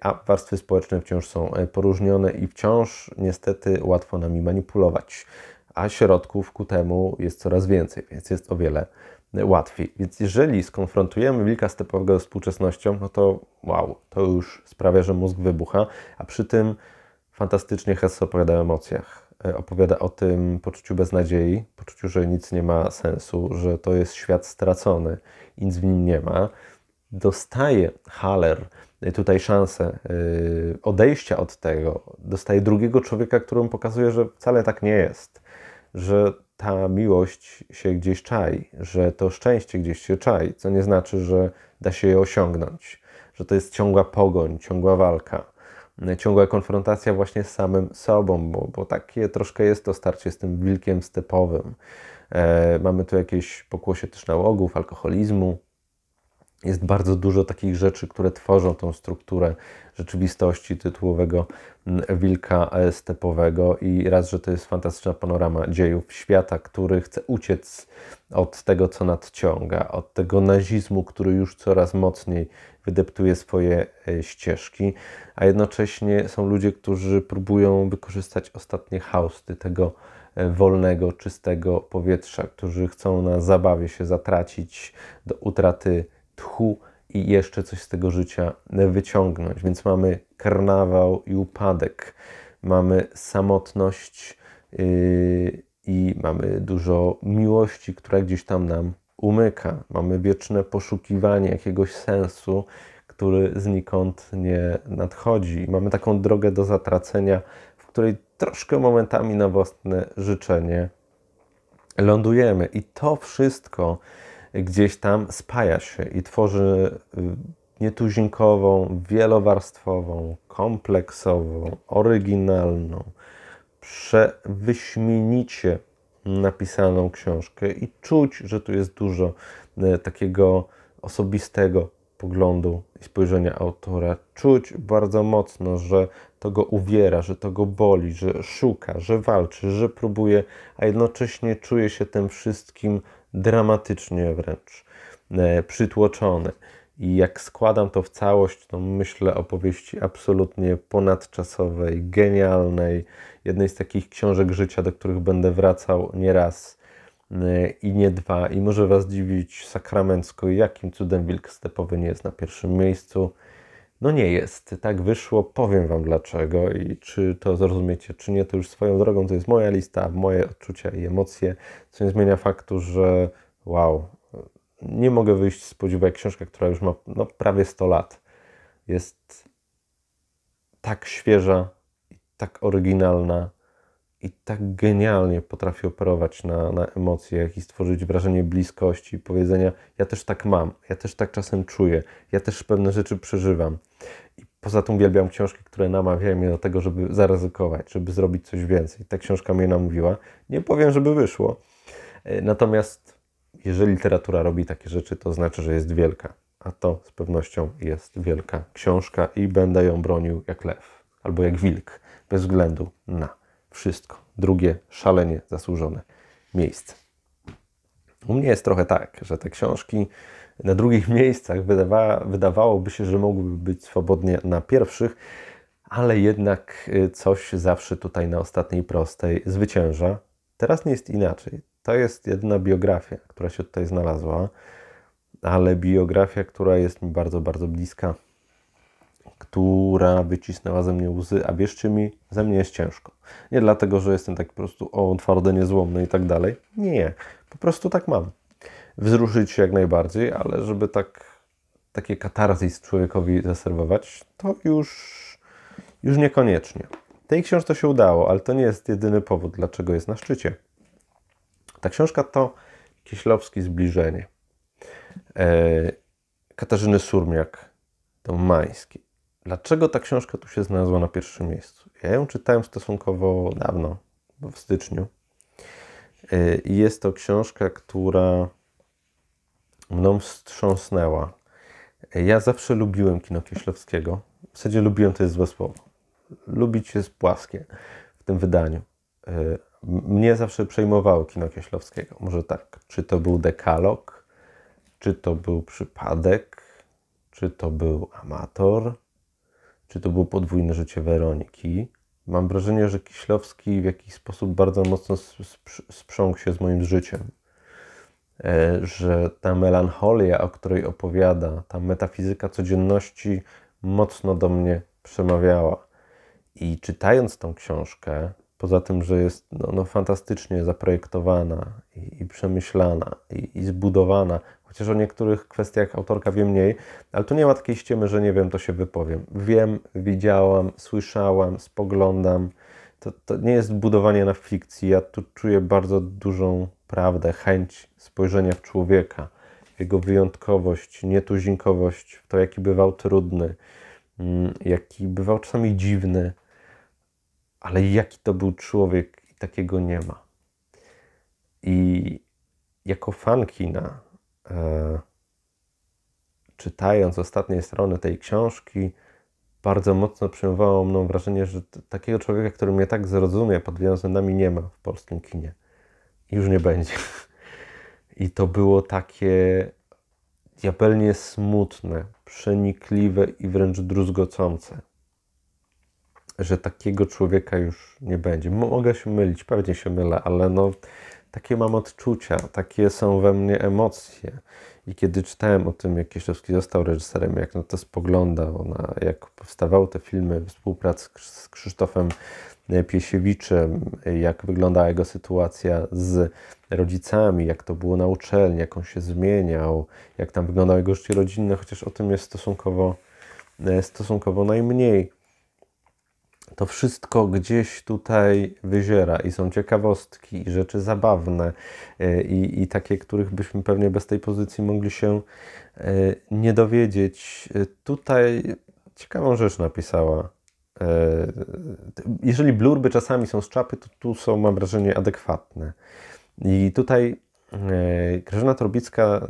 a warstwy społeczne wciąż są e, poróżnione i wciąż niestety łatwo nami manipulować. A środków ku temu jest coraz więcej, więc jest o wiele łatwiej. Więc jeżeli skonfrontujemy wilka stepowego z współczesnością, no to wow, to już sprawia, że mózg wybucha, a przy tym fantastycznie Hesse opowiada o emocjach opowiada o tym poczuciu beznadziei, poczuciu, że nic nie ma sensu, że to jest świat stracony, nic w nim nie ma. Dostaje Haller tutaj szansę e, odejścia od tego, dostaje drugiego człowieka, którym pokazuje, że wcale tak nie jest, że ta miłość się gdzieś czai, że to szczęście gdzieś się czai, co nie znaczy, że da się je osiągnąć, że to jest ciągła pogoń, ciągła walka ciągła konfrontacja właśnie z samym sobą, bo, bo takie troszkę jest to starcie z tym wilkiem stepowym. E, mamy tu jakieś pokłosie też nałogów, alkoholizmu, jest bardzo dużo takich rzeczy, które tworzą tą strukturę rzeczywistości tytułowego wilka stepowego i raz, że to jest fantastyczna panorama dziejów świata, który chce uciec od tego, co nadciąga, od tego nazizmu, który już coraz mocniej wydeptuje swoje e, ścieżki, a jednocześnie są ludzie, którzy próbują wykorzystać ostatnie hausty tego e, wolnego, czystego powietrza, którzy chcą na zabawie się zatracić do utraty tchu i jeszcze coś z tego życia wyciągnąć. Więc mamy karnawał i upadek, mamy samotność yy, i mamy dużo miłości, która gdzieś tam nam umyka. Mamy wieczne poszukiwanie jakiegoś sensu, który znikąd nie nadchodzi. Mamy taką drogę do zatracenia, w której troszkę momentami na własne życzenie lądujemy. I to wszystko gdzieś tam spaja się i tworzy y, nietuzinkową, wielowarstwową, kompleksową, oryginalną, przewyśmienicie napisaną książkę i czuć, że tu jest dużo y, takiego osobistego poglądu i spojrzenia autora. Czuć bardzo mocno, że to go uwiera, że to go boli, że szuka, że walczy, że próbuje, a jednocześnie czuje się tym wszystkim dramatycznie wręcz e, przytłoczony. I jak składam to w całość, to myślę o powieści absolutnie ponadczasowej, genialnej, jednej z takich książek życia, do których będę wracał nie raz e, i nie dwa. I może Was dziwić sakramencko, jakim cudem Wilk Stepowy nie jest na pierwszym miejscu. No nie jest. Tak wyszło. Powiem Wam dlaczego i czy to zrozumiecie, czy nie, to już swoją drogą. To jest moja lista, moje odczucia i emocje, co nie zmienia faktu, że wow, nie mogę wyjść z podziwu, jak książka, która już ma no, prawie 100 lat, jest tak świeża tak oryginalna i tak genialnie potrafi operować na, na emocjach i stworzyć wrażenie bliskości, powiedzenia: Ja też tak mam, ja też tak czasem czuję, ja też pewne rzeczy przeżywam. I poza tym uwielbiam książki, które namawiają mnie do tego, żeby zaryzykować, żeby zrobić coś więcej. Ta książka mnie namówiła. Nie powiem, żeby wyszło. E, natomiast jeżeli literatura robi takie rzeczy, to znaczy, że jest wielka. A to z pewnością jest wielka książka i będę ją bronił jak lew albo jak wilk, bez względu na wszystko. Drugie szalenie zasłużone miejsce. U mnie jest trochę tak, że te książki na drugich (laughs) miejscach wydawa, wydawałoby się, że mogłyby być swobodnie na pierwszych, ale jednak y, coś zawsze tutaj na ostatniej prostej zwycięża. Teraz nie jest inaczej. To jest jedna biografia, która się tutaj znalazła, ale biografia, która jest mi bardzo, bardzo bliska która wycisnęła ze mnie łzy, a wierzcie mi, ze mnie jest ciężko. Nie dlatego, że jestem tak po prostu o, twardy, niezłomny i tak dalej. Nie, po prostu tak mam. Wzruszyć się jak najbardziej, ale żeby tak takie katarzis człowiekowi zaserwować, to już, już niekoniecznie. Tej książce się udało, ale to nie jest jedyny powód, dlaczego jest na szczycie. Ta książka to Kieślowski Zbliżenie. E, Katarzyny Surmiak, Mański. Dlaczego ta książka tu się znalazła na pierwszym miejscu? Ja ją czytałem stosunkowo dawno, w styczniu. I jest to książka, która mną wstrząsnęła. Ja zawsze lubiłem kino Kieślowskiego. W zasadzie lubiłem to jest złe słowo. Lubić jest płaskie w tym wydaniu. Mnie zawsze przejmowało kino Kieślowskiego. Może tak, czy to był dekalog, czy to był przypadek, czy to był amator, czy to było podwójne życie Weroniki. Mam wrażenie, że Kiślowski w jakiś sposób bardzo mocno sprząkł się z moim życiem. E, że ta melancholia, o której opowiada, ta metafizyka codzienności mocno do mnie przemawiała. I czytając tą książkę, poza tym, że jest no, no fantastycznie zaprojektowana i, i przemyślana i, i, zbudowana, chociaż o niektórych kwestiach autorka wie mniej, ale tu nie ma takiej ściemy, że nie wiem, to się wypowiem. Wiem, widziałam, słyszałam, spoglądam. To, to nie jest budowanie na fikcji. Ja tu czuję bardzo dużą prawdę, chęć spojrzenia w człowieka, jego wyjątkowość, nietuzinkowość, w to, jaki bywał trudny, mm, jaki bywał czasami dziwny, ale jaki to był człowiek takiego nie ma. I jako fan kina e, czytając ostatnie strony tej książki, bardzo mocno przyjmowało mną wrażenie, że takiego człowieka, który mnie tak zrozumie pod wieloma względami nie ma w polskim kinie. Już nie będzie. I to było takie diabelnie smutne, przenikliwe i wręcz druzgocące, że takiego człowieka już nie będzie. Mogę się mylić, pewnie się mylę, ale no takie mam odczucia, takie są we mnie emocje. I kiedy czytałem o tym, jak Kieślowski został reżyserem, jak na to spoglądał, na, jak powstawały te filmy, współpracy z Krzysztofem Piesiewiczem, jak wyglądała jego sytuacja z rodzicami, jak to było na uczelni, jak on się zmieniał, jak tam wyglądało jego życie rodzinne, chociaż o tym jest stosunkowo, stosunkowo najmniej to wszystko gdzieś tutaj wyziera i są ciekawostki i rzeczy zabawne e, i, i takie, których byśmy pewnie bez tej pozycji mogli się e, nie dowiedzieć. E, tutaj ciekawą rzecz napisała. Jeżeli blurby czasami są z czapy, to tu są, mam wrażenie, adekwatne. I tutaj Grażyna Torbicka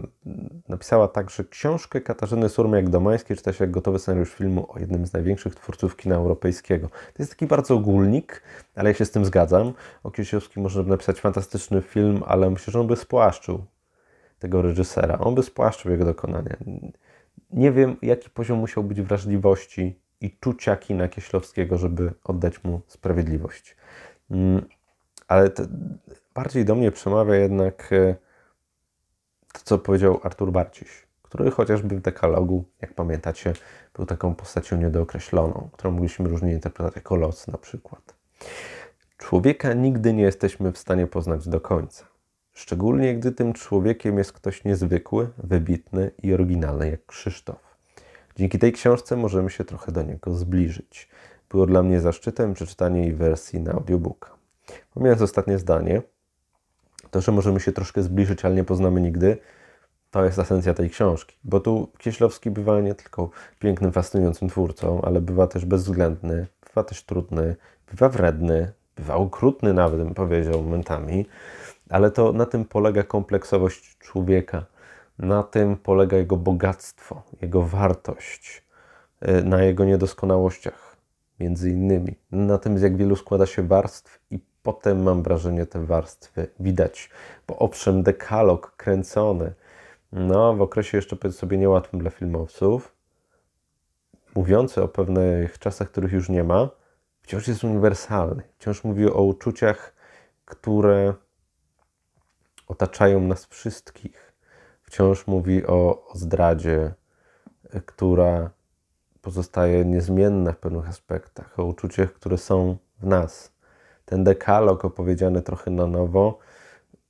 napisała także książkę Katarzyny Surmiak-Domańskiej, czyta się jak gotowy scenariusz filmu o jednym z największych twórców kina europejskiego. To jest taki bardzo ogólnik, ale ja się z tym zgadzam. O Kisiowskim można by napisać fantastyczny film, ale myślę, że on by spłaszczył tego reżysera. On by spłaszczył jego dokonania. Nie wiem, jaki poziom musiał być wrażliwości i czucia kina Kieślowskiego, żeby oddać mu sprawiedliwość. Mm, ale bardziej do mnie przemawia jednak e, to, co powiedział Artur Barciś, który chociażby w dekalogu, jak pamiętacie, był taką postacią niedookreśloną, którą mogliśmy różnie interpretować jako los na przykład. Człowieka nigdy nie jesteśmy w stanie poznać do końca. Szczególnie gdy tym człowiekiem jest ktoś niezwykły, wybitny i oryginalny jak Krzysztof. Dzięki tej książce możemy się trochę do niego zbliżyć. Było dla mnie zaszczytem przeczytanie jej wersji na audiobooka. Pomijając ostatnie zdanie, to, że możemy się troszkę zbliżyć, ale nie poznamy nigdy, to jest esencja tej książki. Bo tu Kieślowski bywa nie tylko pięknym, fascynującym twórcą, ale bywa też bezwzględny, bywa też trudny, bywa wredny, bywa okrutny nawet, bym powiedział, momentami. Ale to na tym polega kompleksowość człowieka. Na tym polega jego bogactwo, jego wartość, y, na jego niedoskonałościach, między innymi. Na tym, z jak wielu składa się warstw i potem mam wrażenie te warstwy widać, bo owszem, dekalog kręcony, no w okresie jeszcze powiedz sobie niełatwym dla filmowców, mówiący o pewnych czasach, których już nie ma, wciąż jest uniwersalny. Wciąż mówi o uczuciach, które otaczają nas wszystkich. Wciąż mówi o, o zdradzie, która pozostaje niezmienna w pewnych aspektach, o uczuciach, które są w nas ten dekalog opowiedziany trochę na nowo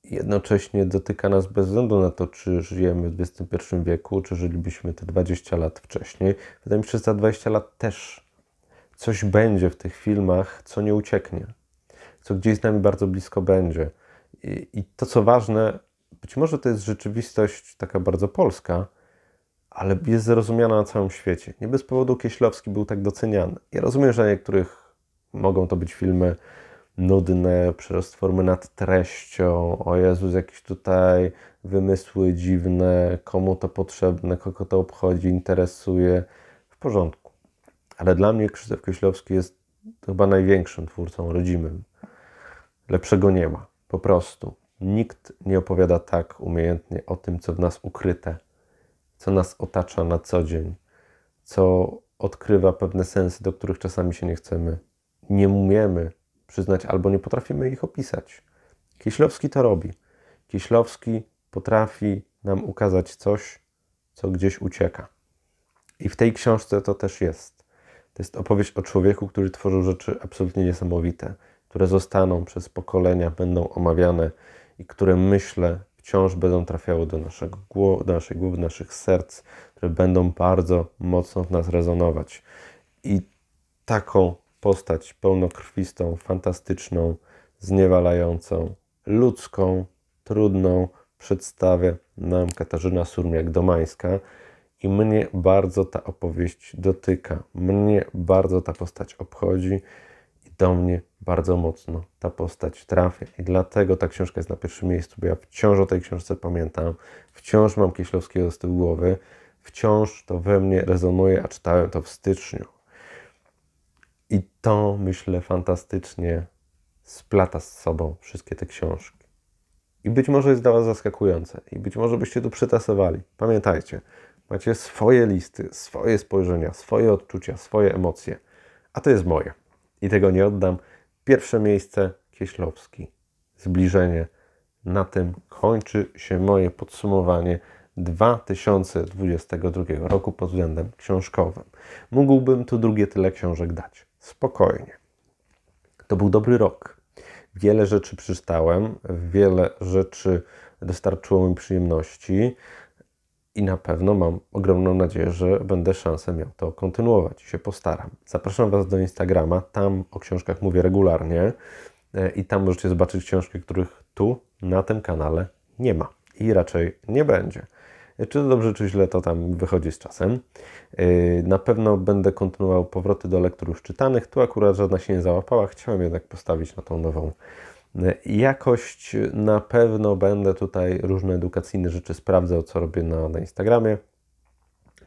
jednocześnie dotyka nas bez względu na to, czy żyjemy w XXI wieku, czy żylibyśmy te 20 lat wcześniej. Wydaje mi się, że za 20 lat też coś będzie w tych filmach, co nie ucieknie, co gdzieś z nami bardzo blisko będzie. I, i to, co ważne, być może to jest rzeczywistość taka bardzo polska, ale jest zrozumiana na całym świecie. Nie bez powodu Kieślowski był tak doceniany. Ja rozumiem, że niektórych mogą to być filmy nudne, przerost formy nad treścią, o Jezus, jakieś tutaj wymysły dziwne, komu to potrzebne, kogo to obchodzi, interesuje, w porządku. Ale dla mnie Krzysztof Kieślowski jest chyba największym twórcą rodzimym. Lepszego nie ma, po prostu. Nikt nie opowiada tak umiejętnie o tym, co w nas ukryte, co nas otacza na co dzień, co odkrywa pewne sensy, do których czasami się nie chcemy. Nie umiemy przyznać, albo nie potrafimy ich opisać. Kieślowski to robi. Kieślowski potrafi nam ukazać coś, co gdzieś ucieka. I w tej książce to też jest. To jest opowieść o człowieku, który tworzył rzeczy absolutnie niesamowite, które zostaną przez pokolenia, będą omawiane i które myślę wciąż będą trafiały do, naszego, do naszej głowy, do naszych serc, które będą bardzo mocno w nas rezonować. I taką postać pełnokrwistą, fantastyczną, zniewalającą, ludzką, trudną przedstawia nam Katarzyna Surmiak-Domańska i mnie bardzo ta opowieść dotyka. Mnie bardzo ta postać obchodzi i do mnie bardzo mocno ta postać trafia. I dlatego ta książka jest na pierwszym miejscu, bo ja wciąż o tej książce pamiętam, wciąż mam Kieślowskiego z tyłu głowy, wciąż to we mnie rezonuje, a czytałem to w styczniu. I to, myślę, fantastycznie splata z sobą wszystkie te książki. I być może jest dla Was zaskakujące, i być może byście tu przytasowali. Pamiętajcie, macie swoje listy, swoje spojrzenia, swoje odczucia, swoje emocje, a to jest moje. I tego nie oddam. Pierwsze miejsce Kieślowski. Zbliżenie. Na tym kończy się moje podsumowanie 2022 roku pod względem książkowym. Mógłbym tu drugie tyle książek dać. Spokojnie. To był dobry rok. Wiele rzeczy przeczytałem, wiele rzeczy dostarczyło mi przyjemności i na pewno mam ogromną nadzieję, że będę szansę miał to kontynuować i się postaram. Zapraszam Was do Instagrama, tam o książkach mówię regularnie e, i tam możecie zobaczyć książki, których tu na tym kanale nie ma i raczej nie będzie. Czy to dobrze, czy źle, to tam wychodzi z czasem. Yy, na pewno będę kontynuował powroty do lektur już czytanych. Tu akurat żadna się nie załapała. Chciałem jednak postawić na tą nową yy, jakość. Na pewno będę tutaj różne edukacyjne rzeczy sprawdzał, co robię na, na Instagramie.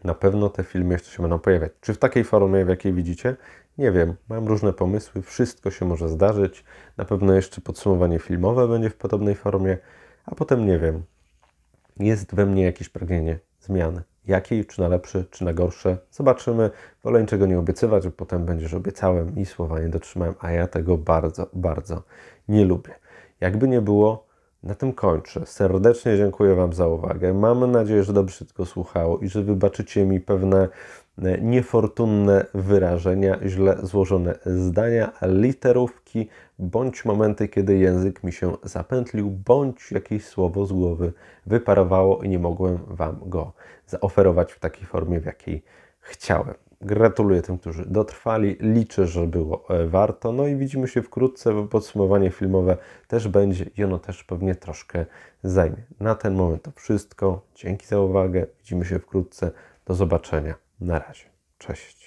Na pewno te filmy jeszcze się będą pojawiać. Czy w takiej formie, w jakiej widzicie? Nie wiem. Mam różne pomysły. Wszystko się może zdarzyć. Na pewno jeszcze podsumowanie filmowe będzie w podobnej formie, a potem nie wiem jest we mnie jakieś pragnienie zmiany. Jakiej, czy na lepsze, czy na gorsze, zobaczymy. Wolę niczego nie obiecywać, bo potem będzie, że obiecałem i słowa nie dotrzymałem, a ja tego bardzo, bardzo nie lubię. Jakby nie było, na tym kończę. Serdecznie dziękuję Wam za uwagę. Mam nadzieję, że dobrze tylko słuchało i że wybaczycie mi pewne e, niefortunne wyrażenia, źle złożone zdania, literówki, bądź momenty, kiedy język mi się zapętlił, bądź jakieś słowo z głowy wyparowało i nie mogłem Wam go zaoferować w takiej formie, w jakiej chciałem. Gratuluję tym, którzy dotrwali. Liczę, że było e, warto. No i widzimy się wkrótce, bo podsumowanie filmowe też będzie i ono też pewnie troszkę zajmie. Na ten moment to wszystko. Dzięki za uwagę. Widzimy się wkrótce. Do zobaczenia. Na razie. Cześć.